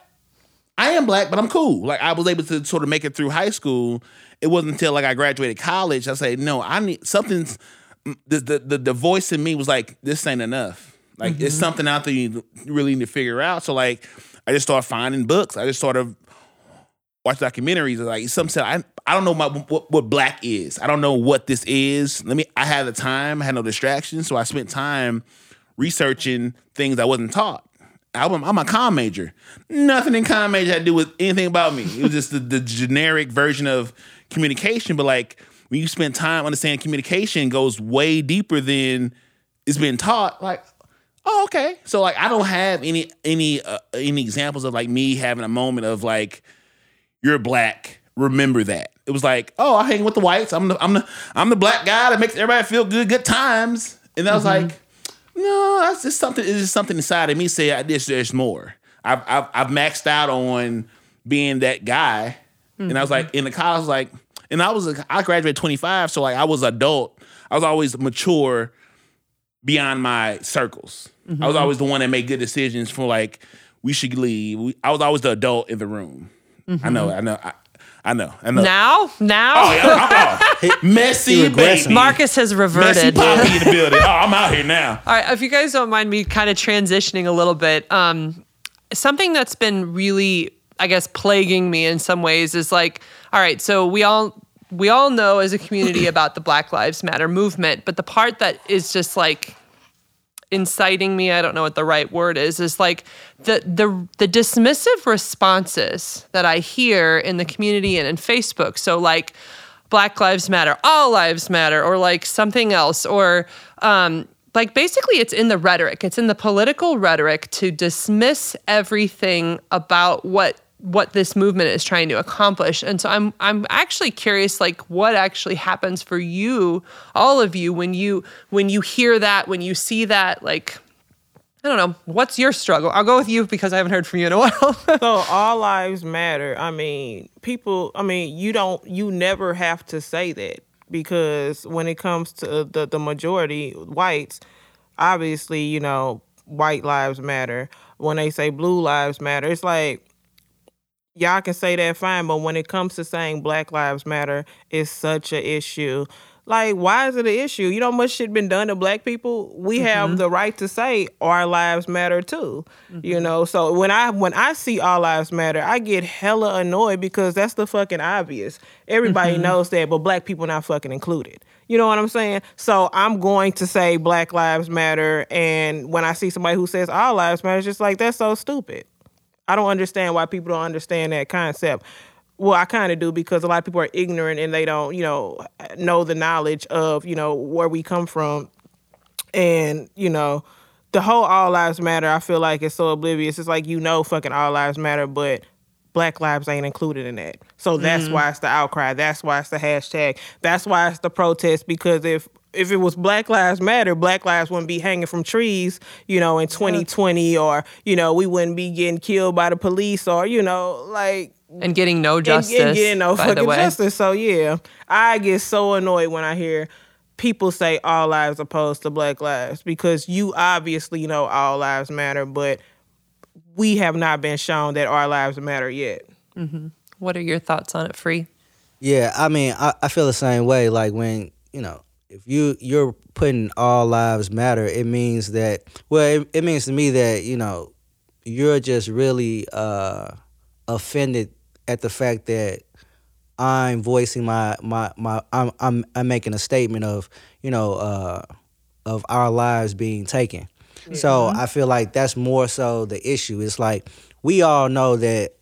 I am black, but I'm cool. Like I was able to sort of make it through high school. It wasn't until like I graduated college I said, no, I need something's mm, the the the, the voice in me was like, this ain't enough. Like it's mm-hmm. something out there you really need to figure out. So like I just started finding books. I just started watch documentaries. Like some said, I I don't know my, what what black is. I don't know what this is. Let me. I had the time. I had no distractions, so I spent time researching things I wasn't taught. I'm, I'm a com major. Nothing in com major had to do with anything about me. It was just the, the generic version of communication. But like when you spend time understanding communication goes way deeper than it's been taught. Like, oh, okay. So like I don't have any any uh, any examples of like me having a moment of like you're black. Remember that. It was like, oh, I hang with the whites. I'm the I'm the I'm the black guy that makes everybody feel good, good times. And I was like, no, that's just something. It's just something inside of me say I this. There's more. I've I've, I've maxed out on being that guy, and I was like mm-hmm. in the college, like, and I was I graduated 25, so like I was adult. I was always mature beyond my circles. I was mm-hmm. always the one that made good decisions for like we should leave. We, I was always the adult in the room. I know. Mm-hmm. I know. I, I know. I know. Now, now, Oh, yeah, I'm, oh, messy baby. Marcus has reverted. Messy reverted. poppy in the building. Oh, I'm out here now. All right, if you guys don't mind me kind of transitioning a little bit, um, something that's been really, I guess, plaguing me in some ways is like, all right, so we all we all know as a community about the Black Lives Matter movement, but the part that is just like inciting me, I don't know what the right word is, is like the the the dismissive responses that I hear in the community and in Facebook. So like Black Lives Matter, all lives matter, or like something else, or um, like basically it's in the rhetoric, it's in the political rhetoric to dismiss everything about what what this movement is trying to accomplish. And so I'm I'm actually curious like what actually happens for you, all of you when you when you hear that, when you see that like I don't know. What's your struggle? I'll go with you because I haven't heard from you in a while. so all lives matter. I mean, people. I mean, you don't. You never have to say that because when it comes to the the majority whites, obviously, you know, white lives matter. When they say blue lives matter, it's like y'all can say that fine, but when it comes to saying black lives matter, it's such an issue. Like, why is it an issue? You know much shit been done to black people? We mm-hmm. have the right to say our lives matter too. Mm-hmm. You know, so when I when I see all lives matter, I get hella annoyed because that's the fucking obvious. Everybody mm-hmm. knows that, but black people not fucking included. You know what I'm saying? So I'm going to say Black Lives Matter, and when I see somebody who says all lives matter, it's just like that's so stupid. I don't understand why people don't understand that concept well, I kind of do because a lot of people are ignorant and they don't, you know, know the knowledge of, you know, where we come from. And, you know, the whole all lives matter, I feel like it's so oblivious. It's like, you know, fucking all lives matter, but black lives ain't included in that. So that's mm-hmm. why it's the outcry. That's why it's the hashtag. That's why it's the protest because if if it was Black Lives Matter, Black lives wouldn't be hanging from trees, you know, in 2020 or, you know, we wouldn't be getting killed by the police or, you know, like and getting no justice. And, and getting no fucking justice. So yeah, I get so annoyed when I hear people say all lives opposed to black lives because you obviously know all lives matter, but we have not been shown that our lives matter yet. Mm-hmm. What are your thoughts on it, Free? Yeah, I mean, I, I feel the same way. Like when you know, if you you're putting all lives matter, it means that well, it, it means to me that you know you're just really uh offended at the fact that I'm voicing my my my I'm I'm I'm making a statement of you know uh, of our lives being taken. Mm-hmm. So I feel like that's more so the issue. It's like we all know that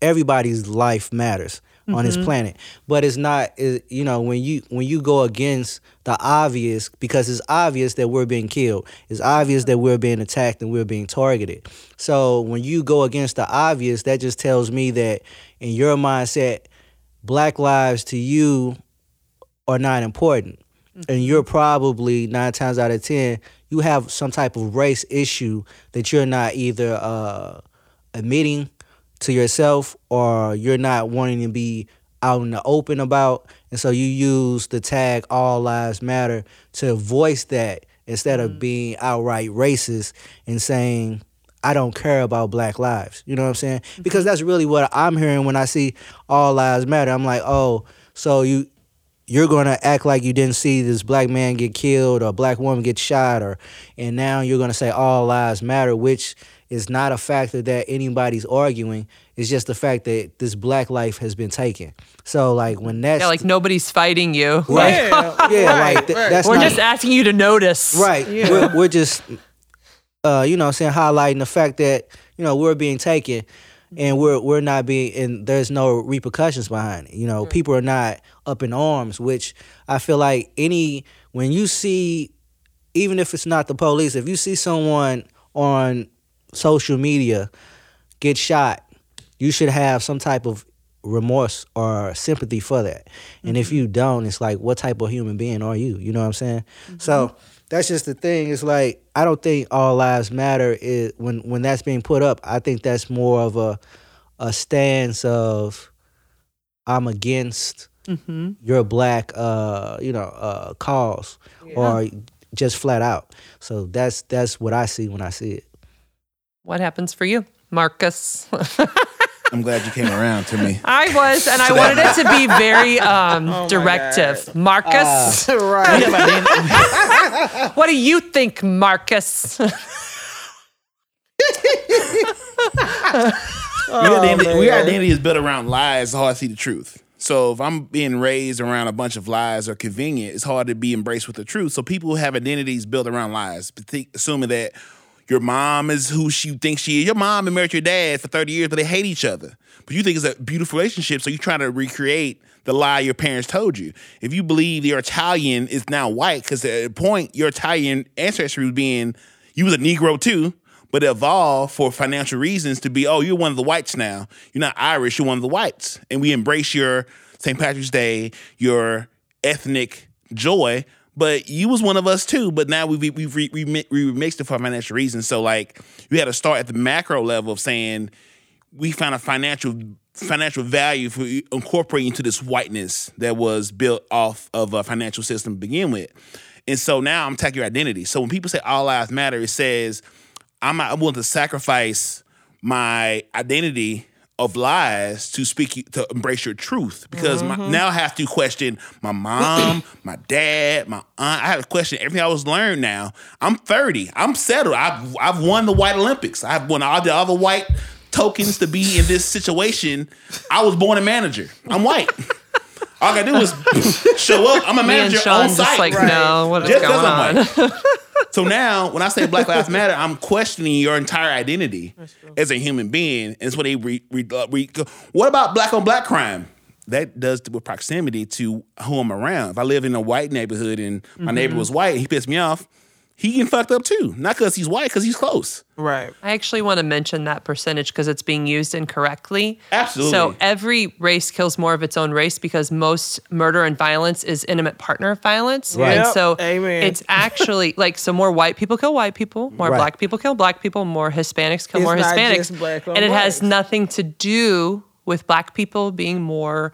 everybody's life matters mm-hmm. on this mm-hmm. planet, but it's not. It, you know when you when you go against the obvious because it's obvious that we're being killed. It's obvious that we're being attacked and we're being targeted. So when you go against the obvious, that just tells me that in your mindset, black lives to you are not important. Mm-hmm. And you're probably nine times out of 10, you have some type of race issue that you're not either uh, admitting to yourself or you're not wanting to be out in the open about. And so you use the tag All Lives Matter to voice that instead mm-hmm. of being outright racist and saying, I don't care about black lives. You know what I'm saying? Mm-hmm. Because that's really what I'm hearing when I see all lives matter. I'm like, oh, so you you're gonna act like you didn't see this black man get killed or black woman get shot or and now you're gonna say all lives matter, which is not a factor that anybody's arguing. It's just the fact that this black life has been taken. So like when that's yeah, like nobody's fighting you. Right. Yeah, yeah right, like th- right. that's we're not, just asking you to notice. Right. Yeah. We're, we're just uh, you know, saying highlighting the fact that you know we're being taken and we're we're not being and there's no repercussions behind it. You know, mm-hmm. people are not up in arms, which I feel like any when you see even if it's not the police, if you see someone on social media get shot, you should have some type of remorse or sympathy for that. And mm-hmm. if you don't, it's like what type of human being are you? You know what I'm saying? Mm-hmm. So that's just the thing. It's like I don't think all lives matter. Is when when that's being put up. I think that's more of a a stance of I'm against mm-hmm. your black, uh, you know, uh, cause yeah. or just flat out. So that's that's what I see when I see it. What happens for you, Marcus? I'm glad you came around to me. I was, and I wanted it to be very um, oh directive. Marcus, uh, right? what do you think, Marcus? we, identity, we identity is built around lies. It's hard to see the truth. So if I'm being raised around a bunch of lies or convenient, it's hard to be embraced with the truth. So people have identities built around lies, assuming that your mom is who she thinks she is. Your mom and married your dad for 30 years, but they hate each other. But you think it's a beautiful relationship, so you try to recreate the lie your parents told you. If you believe your Italian is now white, because at a point your Italian ancestry was being you was a Negro too, but it evolved for financial reasons to be, oh, you're one of the whites now. You're not Irish, you're one of the whites. And we embrace your St. Patrick's Day, your ethnic joy, but you was one of us too. But now we we we we, we, mi- we remixed it for financial reasons. So like we had to start at the macro level of saying we found a financial financial value for incorporating into this whiteness that was built off of a financial system to begin with. And so now I'm attacking your identity. So when people say all lives matter, it says I'm I'm willing to sacrifice my identity of lies to speak to embrace your truth because my, mm-hmm. now I have to question my mom, my dad, my aunt. I have to question everything I was learned. Now I'm 30. I'm settled. I've I've won the white Olympics. I've won all the other white tokens to be in this situation. I was born a manager. I'm white. All I gotta do is show up. I'm a manager on site. like, no, what is Just going on? white. So now, when I say Black Lives Matter, I'm questioning your entire identity as a human being. And it's what they re, re, uh, re, What about black on black crime? That does with proximity to who I'm around. If I live in a white neighborhood and my Mm-hmm. neighbor was white, he pissed me off. He getting fucked up too, not because he's white, because he's close. Right. I actually want to mention that percentage because it's being used incorrectly. Absolutely. So every race kills more of its own race because most murder and violence is intimate partner violence. Right. And Yep. so Amen. it's actually like so more white people kill white people, more Right. black people kill black people, more Hispanics kill It's more not Hispanics. just black and it has nothing to do with black people being more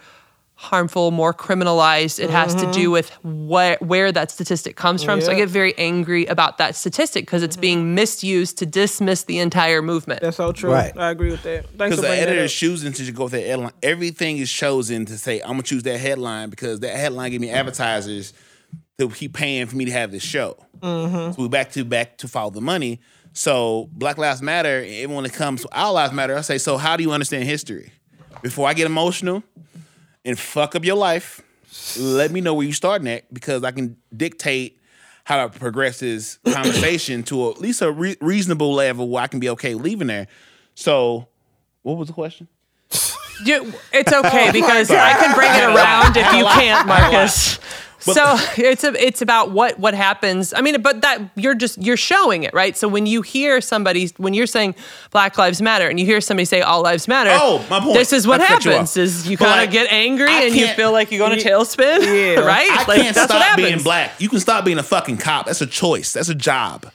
harmful, more criminalized. It has to do with where where that statistic comes from. So I Mm-hmm. Get very angry about that statistic because it's being misused to dismiss the entire movement. That's so true. Right. I agree with that. Thanks Because for the bringing that editor up. is choosing to go with that headline. Everything is chosen to say, I'm gonna choose that headline because that headline gave me advertisers to keep paying for me to have this show. So we back to back to follow the money. So Black Lives Matter, and when it comes to our lives matter, I say, so how do you understand history? Before I get emotional and fuck up your life, let me know where you starting at because I can dictate how to progress this conversation to at least a re- reasonable level where I can be okay leaving there. So, what was the question? You, it's okay because I can bring it around if you can't, Marcus. So it's a, it's about what what happens. I mean, but that you're just you're showing it, right? So when you hear somebody when you're saying Black Lives Matter and you hear somebody say All Lives Matter, Oh, my point. This is what I cut you happens: is you kind of like, get angry I and you feel like you're going Yeah. tailspin, Yeah. right? I like can't that's what stop being happens. black. You can stop being a fucking cop. That's a choice. That's a job.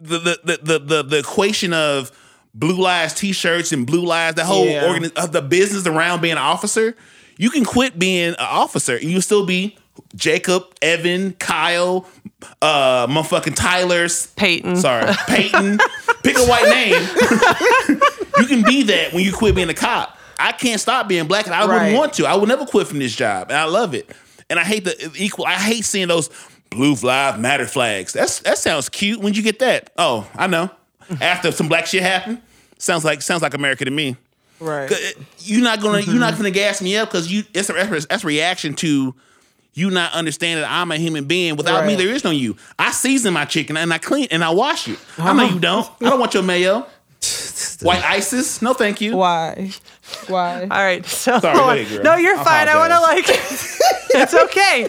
The the the the the, the equation of blue lives t-shirts and blue lives, the whole Yeah. organi- of the business around being an officer. You can quit being an officer and you'll still be Jacob, Evan, Kyle, uh, motherfucking Tyler's Peyton. Sorry, Peyton. Pick a white name. you can be that when you quit being a cop. I can't stop being black, and I Right. wouldn't want to. I would never quit from this job, and I love it. And I hate the equal. I hate seeing those blue lives matter flags. That's that sounds cute. When'd you get that? Oh, I know. After some black shit happened. Sounds like sounds like America to me. Right. You're not gonna you're not gonna gas me up because you it's a that's a reaction to you not understand that I'm a human being. Without me, there is no you. I season my chicken and I clean and I wash it. I know you uh-huh. don't. I don't want your mayo. White ISIS? No, thank you. Why? Why? All right. So Sorry, go girl. no, you're I fine. I want to like. it's okay.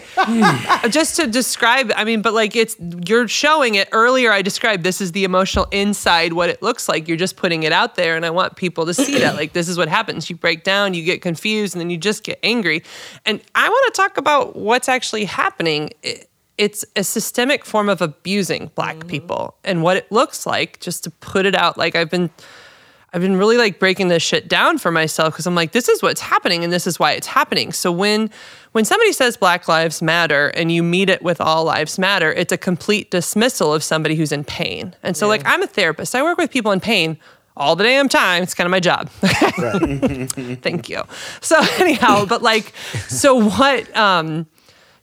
Just to describe, I mean, but like it's you're showing it earlier. I described this is the emotional inside, what it looks like. You're just putting it out there, and I want people to see that. Like this is what happens. You break down, you get confused, and then you just get angry. And I want to talk about what's actually happening. It- it's a systemic form of abusing black mm-hmm. people and what it looks like just to put it out like i've been I've been really like breaking this shit down for myself because I'm like, this is what's happening and this is why it's happening. So when when somebody says Black Lives Matter and you meet it with All Lives Matter, it's a complete dismissal of somebody who's in pain. And so like I'm a therapist. I work with people in pain all the damn time. It's kind of my job. Thank you. So anyhow, but like, so what? Um,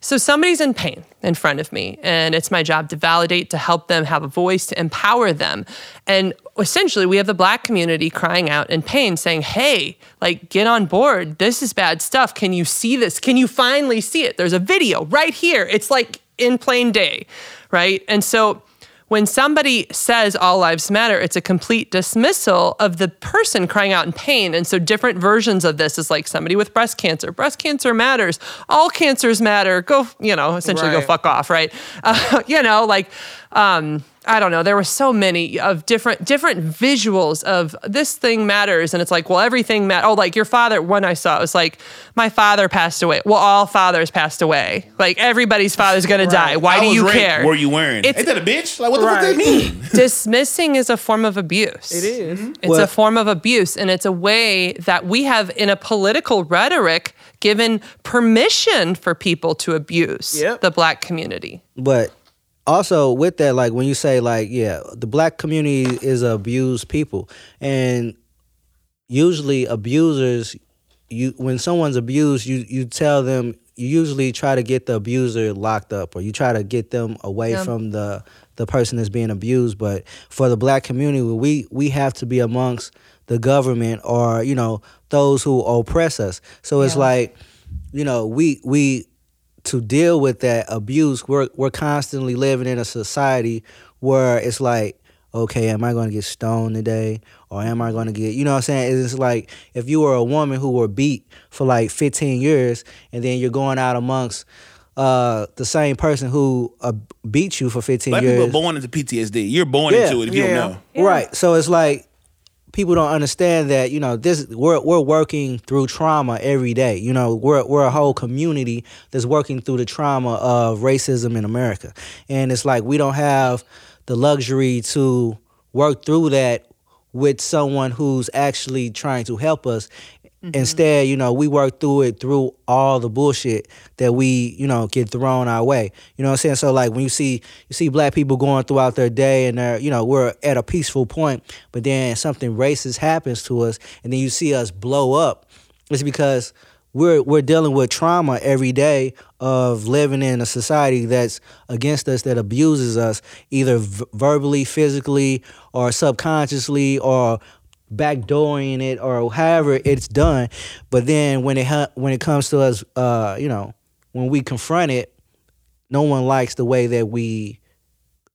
so somebody's in pain in front of me, and it's my job to validate, to help them have a voice, to empower them. And essentially, we have the black community crying out in pain, saying, Hey, like, get on board. This is bad stuff. Can you see this? Can you finally see it? There's a video right here. It's like in plain day, right? And so when somebody says all lives matter, it's a complete dismissal of the person crying out in pain. And so different versions of this is like somebody with breast cancer. Breast cancer matters. All cancers matter. Go, you know, essentially go fuck off, right? Uh, you know, like, um, I don't know. There were so many of different different visuals of this thing matters, and it's like, well, everything matters. Oh, like your father. One I saw it was like, my father passed away. Well, all fathers passed away. Like everybody's father's gonna die. Why I do you ranked, care? Were you wearing? It's- Ain't that a bitch? Like what the fuck Right. that mean? Dismissing is a form of abuse. It is. It's Well- a form of abuse, and it's a way that we have in a political rhetoric given permission for people to abuse Yep. the black community. But also with that, like when you say like, yeah, the black community is abused people, and usually abusers, you when someone's abused, you you tell them you usually try to get the abuser locked up, or you try to get them away Yeah. from the the person that's being abused. But for the black community, we we have to be amongst the government or you know those who oppress us. So it's Yeah. like, you know, we we to deal with that abuse, we're we're constantly living in a society where it's like, okay, am I going to get stoned today, or am I going to get, you know, what I'm saying? It's like if you were a woman who were beat for like 15 years, and then you're going out amongst uh, the same person who uh, beat you for 15 Black people years. are born into PTSD. You're born Yeah. into it if you Yeah. don't know. Right. So it's like people don't understand that, you know, this we're we're working through trauma every day. You know, we're we're a whole community that's working through the trauma of racism in America. And it's like we don't have the luxury to work through that with someone who's actually trying to help us. Mm-hmm. Instead, you know, we work through it through all the bullshit that we, you know, get thrown our way. You know what I'm saying? So like when you see you see black people going throughout their day and they're, you know, we're at a peaceful point, but then something racist happens to us and then you see us blow up. It's because we're we're dealing with trauma every day of living in a society that's against us that abuses us either v- verbally, physically, or subconsciously or backdooring it or however it's done. But then when it ha- when it comes to us, uh, you know, when we confront it, no one likes the way that we,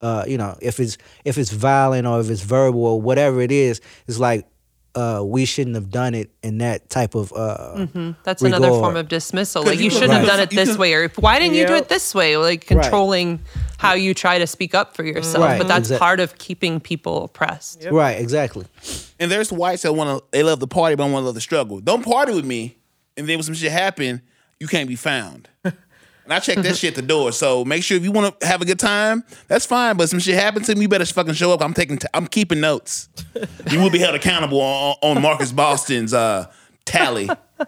uh, you know, if it's if it's violent or if it's verbal or whatever it is, it's like uh, we shouldn't have done it in that type of. Uh, That's another form of dismissal. Like you you shouldn't have done it this way, or why didn't you do it this way? Like controlling how you try to speak up for yourself. Right. But that's Exact- part of keeping people oppressed. Right. Exactly. And there's whites that want to, they love the party, but want to love the struggle. Don't party with me, and then when some shit happen, you can't be found. And I check that shit at the door. So make sure if you want to have a good time, that's fine. But some shit happened to me, you better fucking show up. I'm taking, t- I'm keeping notes. You will be held accountable on, on Marcus Boston's uh, tally.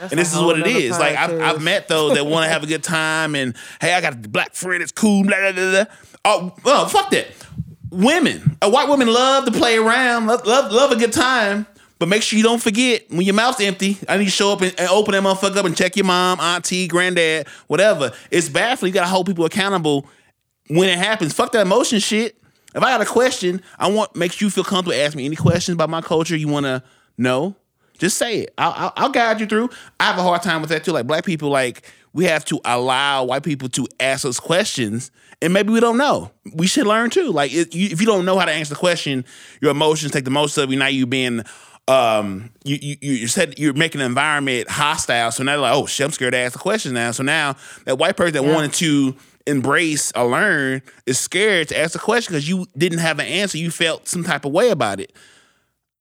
and this is what it nother. Like I've. I've met those that want to have a good time, and hey, I got a black friend. It's cool. Blah blah blah. Oh, oh, fuck that. Women, a white women love to play around, love, love, love a good time. But make sure you don't forget when your mouth's empty. I need to show up and, and open that motherfucker up and check your mom, auntie, granddad, whatever. It's bad for you. You gotta hold people accountable when it happens. Fuck that emotion shit. If I got a question, I want make sure you feel comfortable. Ask me any questions about my culture you want to know. Just say it. I'll, I'll, I'll guide you through. I have a hard time with that too. Like black people, like we have to allow white people to ask us questions, and maybe we don't know. We should learn too. Like if you don't know how to answer the question, your emotions take the most of you. Now you being um you you you said you're making an environment hostile. So now they're like, oh shit, I'm scared to ask the question now. So now that white person that wanted to embrace or learn is scared to ask the question because you didn't have an answer. You felt some type of way about it.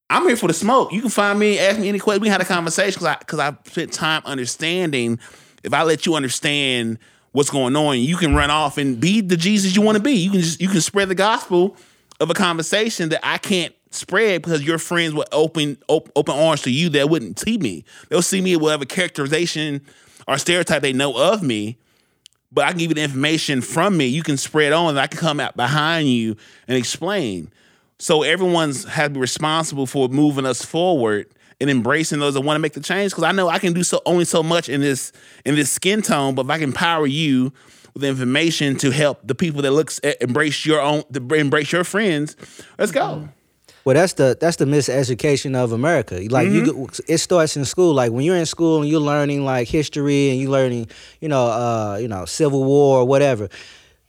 I'm here for the smoke. You can find me, ask me any question. We had a conversation because I because I spent time understanding. If I let you understand what's going on, you can run off and be the Jesus you want to be. You can just you can spread the gospel of a conversation that I can't spread because your friends will open op, open arms to you that wouldn't see me. They'll see me whatever characterization or stereotype they know of me. But I can give you the information from me. You can spread on, and I can come out behind you and explain. So everyone's has to be responsible for moving us forward and embracing those that want to make the change. Because I know I can do so only so much in this in this skin tone, but if I can power you with information to help the people that looks at, embrace your own, embrace your friends, let's go. Well, that's the that's the miseducation of America. Like you, Mm-hmm. go- it starts in school. Like when you're in school and you're learning like history and you're learning, you know, uh, you know, Civil War or whatever.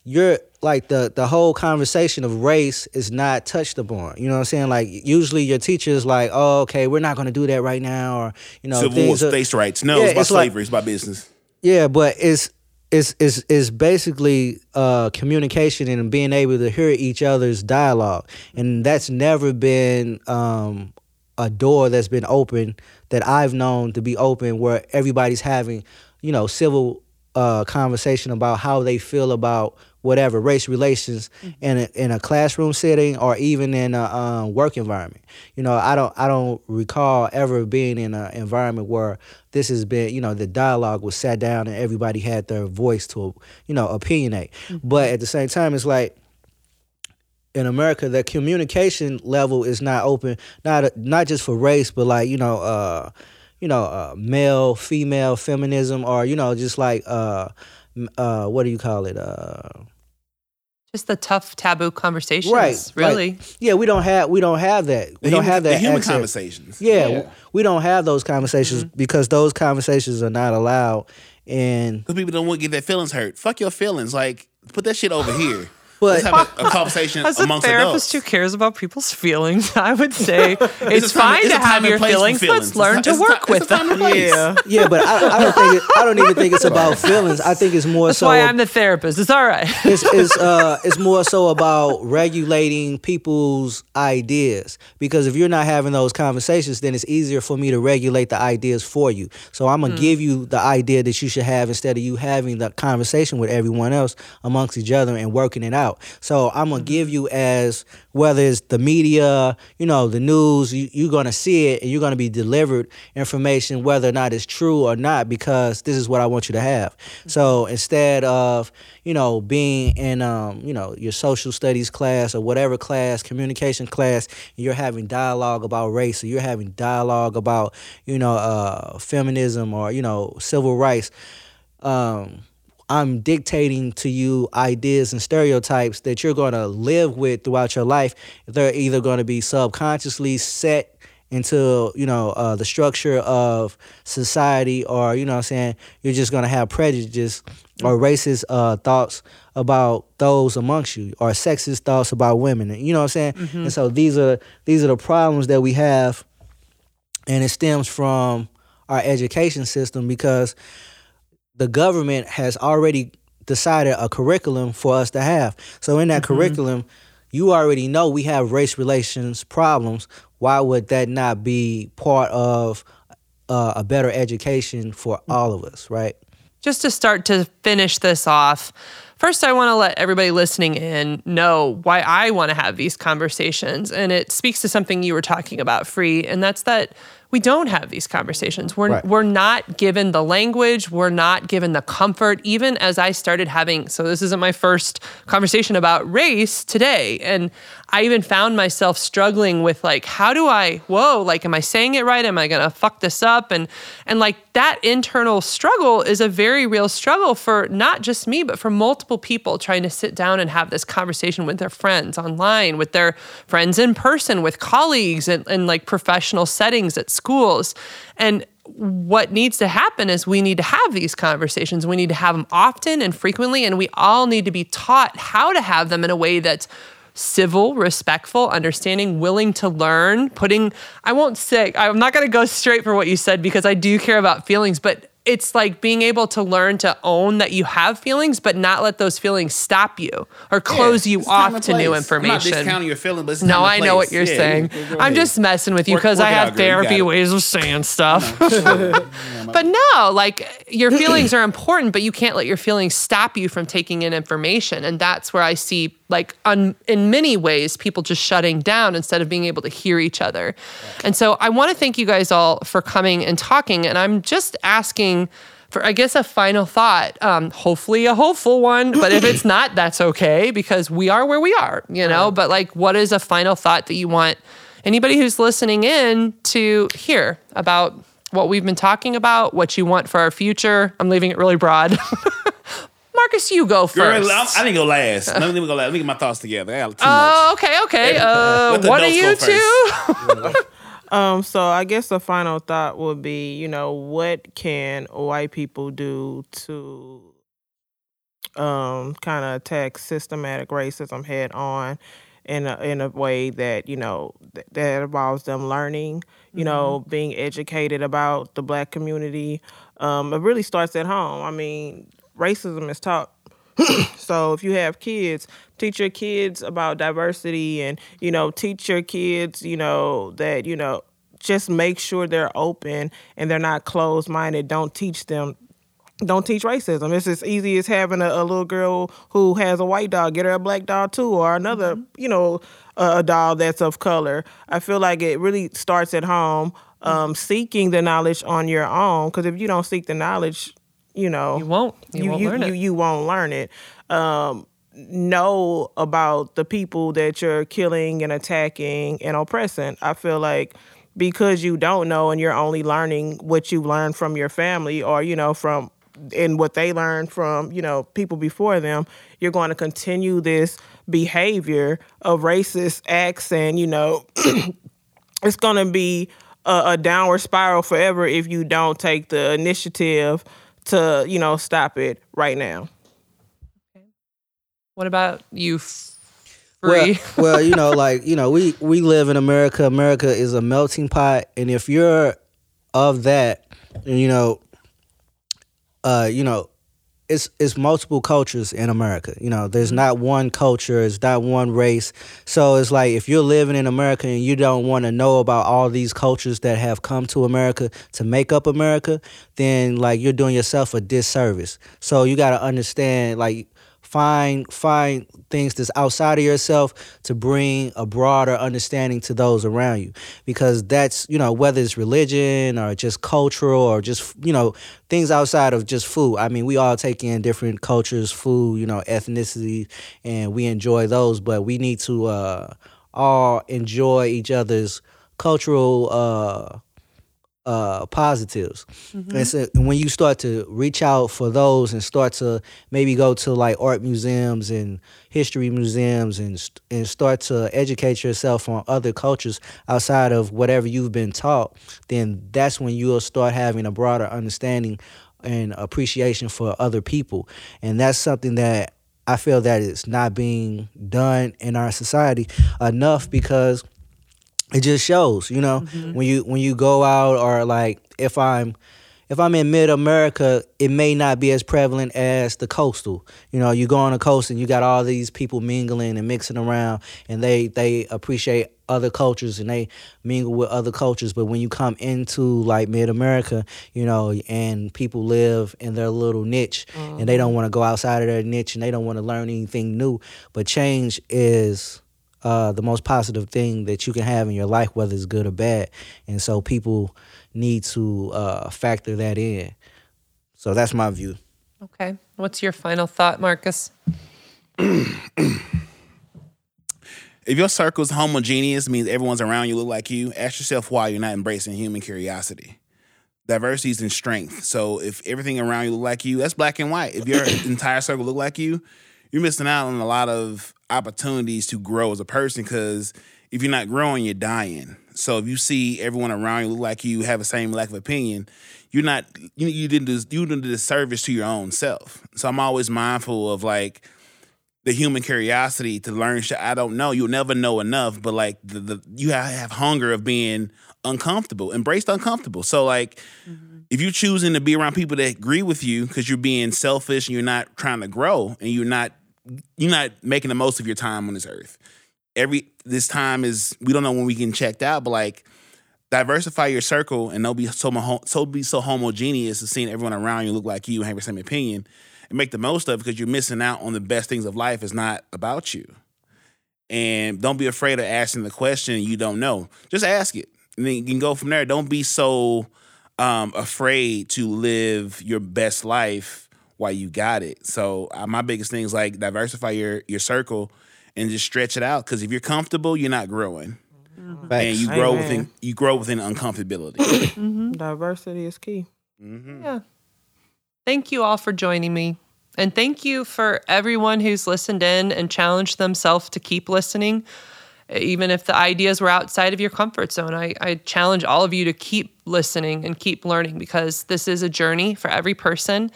You're like the the whole conversation of race is not touched upon. You know what I'm saying? Like usually your teacher's like, "Oh, okay, we're not going to do that right now," or you know, Civil War, things are- states' rights. No, Yeah, it's about it's like- slavery. it's about business. yeah, but it's it's it's it's basically uh, communication and being able to hear each other's dialogue, and that's never been um, a door that's been open that I've known to be open where everybody's having, you know, civil uh, conversation about how they feel about whatever race relations in a, in a classroom setting or even in a um, work environment. You know, I don't I don't recall ever being in an environment where this has been you know the dialogue was sat down and everybody had their voice to you know opinionate. But at the same time, it's like in America, the communication level is not open, not not just for race, but like you know, uh, you know, uh, male, female, feminism, or you know, just like uh, uh, what do you call it? Uh, Just the tough taboo conversations. right, like, Really. yeah, we don't have we don't have that. We The don't human- have that the human access. conversations. Yeah, Yeah. we don't have those conversations because those conversations are not allowed. And Because people don't want to get their feelings hurt. Fuck your feelings. Like, put that shit over here. But- Let's have a, a conversation As a amongst therapist adults. who cares about people's feelings, I would say it's, a time- fine it's to a have your feelings. feelings. Let's It's learn a- to it's a work ti- with it's a time them. Yeah. yeah, but I, I don't think it, I don't even think it's about feelings. I think it's more That's so. why I'm the therapist. It's all right. it's it's uh it's more so about regulating people's ideas because if you're not having those conversations then it's easier for me to regulate the ideas for you so i'm gonna give you the idea that you should have instead of you having the conversation with everyone else amongst each other and working it out so i'm gonna give you as whether it's the media you know the news you, you're gonna see it and you're gonna be delivered information whether or not it's true or not because this is what i want you to have. So instead of you know, being in um, you know, your social studies class or whatever class, communication class, and you're having dialogue about race or you're having dialogue about, you know, uh, feminism or, you know, civil rights, um, I'm dictating to you ideas and stereotypes that you're going to live with throughout your life. They're either going to be subconsciously set into you know uh, the structure of society or you know what i'm saying you're just going to have prejudice or racist uh, thoughts about those amongst you or sexist thoughts about women. You know what i'm saying? And so these are these are the problems that we have and it stems from our education system because the government has already decided a curriculum for us to have. So in that curriculum, you already know we have race relations problems. Why would that not be part of uh, a better education for all of us, right? just to start to finish this off, first, I want to let everybody listening in know why I want to have these conversations. And it speaks to something you were talking about, Free, and that's that we don't have these conversations. We're, Right. we're not given the language, we're not given the comfort. Even as I started having, so this isn't my first conversation about race today. And I even found myself struggling with like, how do I, whoa, like, am I saying it right? Am I to fuck this up? And, and like that internal struggle is a very real struggle for not just me, but for multiple people trying to sit down and have this conversation with their friends online, with their friends in person, with colleagues and, and like professional settings at schools. And what needs to happen is we need to have these conversations. We need to have them often and frequently, and we all need to be taught how to have them in a way that's civil, respectful, understanding, willing to learn, putting, I won't say, I'm not going to go straight for what you said because I do care about feelings, but it's like being able to learn to own that you have feelings, but not let those feelings stop you or close Yeah, you off to new place. I'm not information. discounting your feelings, but No, I know what you're Yeah, saying. you- I'm just messing with you because I have out, girl. You got therapy ways of saying stuff. but no, like your feelings are important, but you can't let your feelings stop you from taking in information. And that's where I see, like, on, in many ways, people just shutting down instead of being able to hear each other. And so I want to thank you guys all for coming and talking. And I'm just asking for I guess a final thought. Um, hopefully a hopeful one, but if it's not, that's okay because we are where we are, you know. But like, what is a final thought that you want anybody who's listening in to hear about what we've been talking about, what you want for our future? I'm leaving it really broad. Marcus, you go first. I'm- I didn't go last. Let me, go last. Let me get my thoughts together. I got too Oh, okay, okay. Uh, what are you two? Um, so I guess the final thought would be, you know, what can white people do to um kind of attack systematic racism head on in a, in a way that, you know, th- that involves them learning, you know, being educated about the black community. Um, it really starts at home. I mean, racism is taught. so if you have kids, teach your kids about diversity and, you know, teach your kids, you know, that, you know, just make sure they're open and they're not closed minded. Don't teach them don't teach racism. It's as easy as having a, a, little girl who has a white dog, get her a black dog too, or another, mm-hmm. you know, a, a dog that's of color. I feel like it really starts at home, um, seeking the knowledge on your own. Because if you don't seek the knowledge, you know, you won't. You, you won't you, learn you, it. You won't learn it. Um, know about the people that you're killing and attacking and oppressing. I feel like because you don't know and you're only learning what you learned from your family or you know from and what they learned from you know people before them you're going to continue this behavior of racist acts and you know it's going to be a, a, downward spiral forever if you don't take the initiative to you know stop it right now. What about you free well, well you know like you know we we live in america. America is a melting pot. And if you're of that you know uh, you know, it's it's multiple cultures in America. You know, there's mm-hmm. not one culture, it's not one race. So it's like if you're living in America and you don't want to know about all these cultures that have come to America to make up America, then like you're doing yourself a disservice. So you got to understand like find find things that's outside of yourself to bring a broader understanding to those around you. Because that's you know whether it's religion or just cultural or just you know things outside of just food. I mean we all take in different cultures food you know ethnicity and we enjoy those. But we need to uh all enjoy each other's cultural uh uh, positives. Mm-hmm. And so when you start to reach out for those and start to maybe go to like art museums and history museums and and start to educate yourself on other cultures outside of whatever you've been taught, then that's when you'll start having a broader understanding and appreciation for other people. And that's something that I feel that it's not being done in our society enough because it just shows, you know, mm-hmm. when you when you go out or like if I'm if I'm in mid America, it may not be as prevalent as the coastal. You know, you go on the coast and you got all these people mingling and mixing around and they they appreciate other cultures and they mingle with other cultures. But when you come into like mid America, you know, and people live in their little niche mm-hmm. and they don't mm-hmm. want to go outside of their niche and they don't want to learn anything new. But change is uh, the most positive thing that you can have in your life, whether it's good or bad. And so people need to uh, factor that in. So that's my view. Okay. What's your final thought, Marcus? if your circle is homogeneous, means everyone's around you look like you, ask yourself why you're not embracing human curiosity. Diversity is in strength. So if everything around you look like you, that's black and white. If your entire circle look like you, you're missing out on a lot of opportunities to grow as a person because if you're not growing, you're dying. So if you see everyone around you look like you have the same lack of opinion, you're not you you didn't do, you didn't do the service to your own self. So I'm always mindful of like the human curiosity to learn shit I don't know. You'll never know enough, but like the, the you have hunger of being uncomfortable, embraced uncomfortable. So like mm-hmm. if you're choosing to be around people that agree with you because you're being selfish and you're not trying to grow and you're not you're not making the most of your time on this earth. Every this time is we don't know when we can checked out, but like diversify your circle and don't be so so be so homogeneous as seeing everyone around you look like you and have the same opinion and make the most of it because you're missing out on the best things of life. It's not about you. And don't be afraid of asking the question you don't know. Just ask it. And then you can go from there. Don't be so um, afraid to live your best life why you got it. So uh, my biggest thing is like diversify your your circle and just stretch it out. Because if you're comfortable, you're not growing, mm-hmm. and you grow Amen. within you grow within uncomfortability. mm-hmm. Diversity is key. Mm-hmm. Yeah. Thank you all for joining me. And thank you for everyone who's listened in and challenged themselves to keep listening, even if the ideas were outside of your comfort zone. I, I challenge all of you to keep listening and keep learning because this is a journey for every person.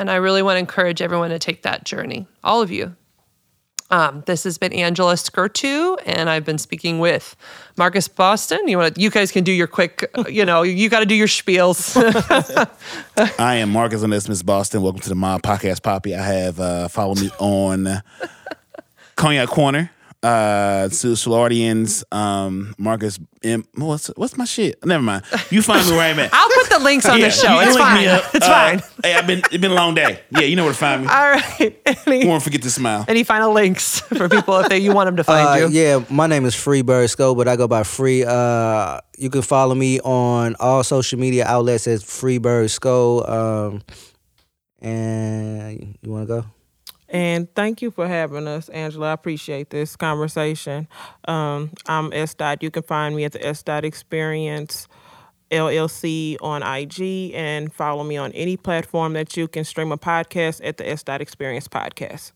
And I really want to encourage everyone to take that journey, all of you. Um, this has been Angela Skurtu, and I've been speaking with Marcus Boston. You want you guys can do your quick, uh, you know, you got to do your spiels. I am Marcus Onesimus Boston. Welcome to the Mob Podcast Poppy. I have uh, follow me on Cognac Corner. Uh, Sue Solarians, um, Marcus M. What's what's my shit? Never mind. You find me where I'm at. I'll put the links on Yeah, the show. you It's fine. me up. It's Uh, fine. Hey, I've been it's been a long day. Yeah, you know where to find me. All right. Any, Won't forget to smile. any final links for people if they, you want them to find Uh, you? yeah, my name is Freebird Sco, but I go by Free. Uh, you can follow me on all social media outlets as Freebird Sco. Um, and you want to go? And thank you for having us, Angela. I appreciate this conversation. Um, I'm S. Dot. You can find me at the S. Dot Experience LLC on IG and follow me on any platform that you can stream a podcast at the S. Dot Experience Podcast.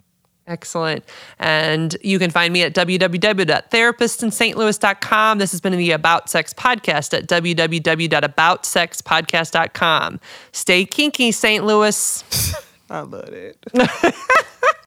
Excellent. And you can find me at www.therapistsinstlouis.com. This has been the About Sex podcast at www.aboutsexpodcast.com. Stay kinky, St. Louis. I love it.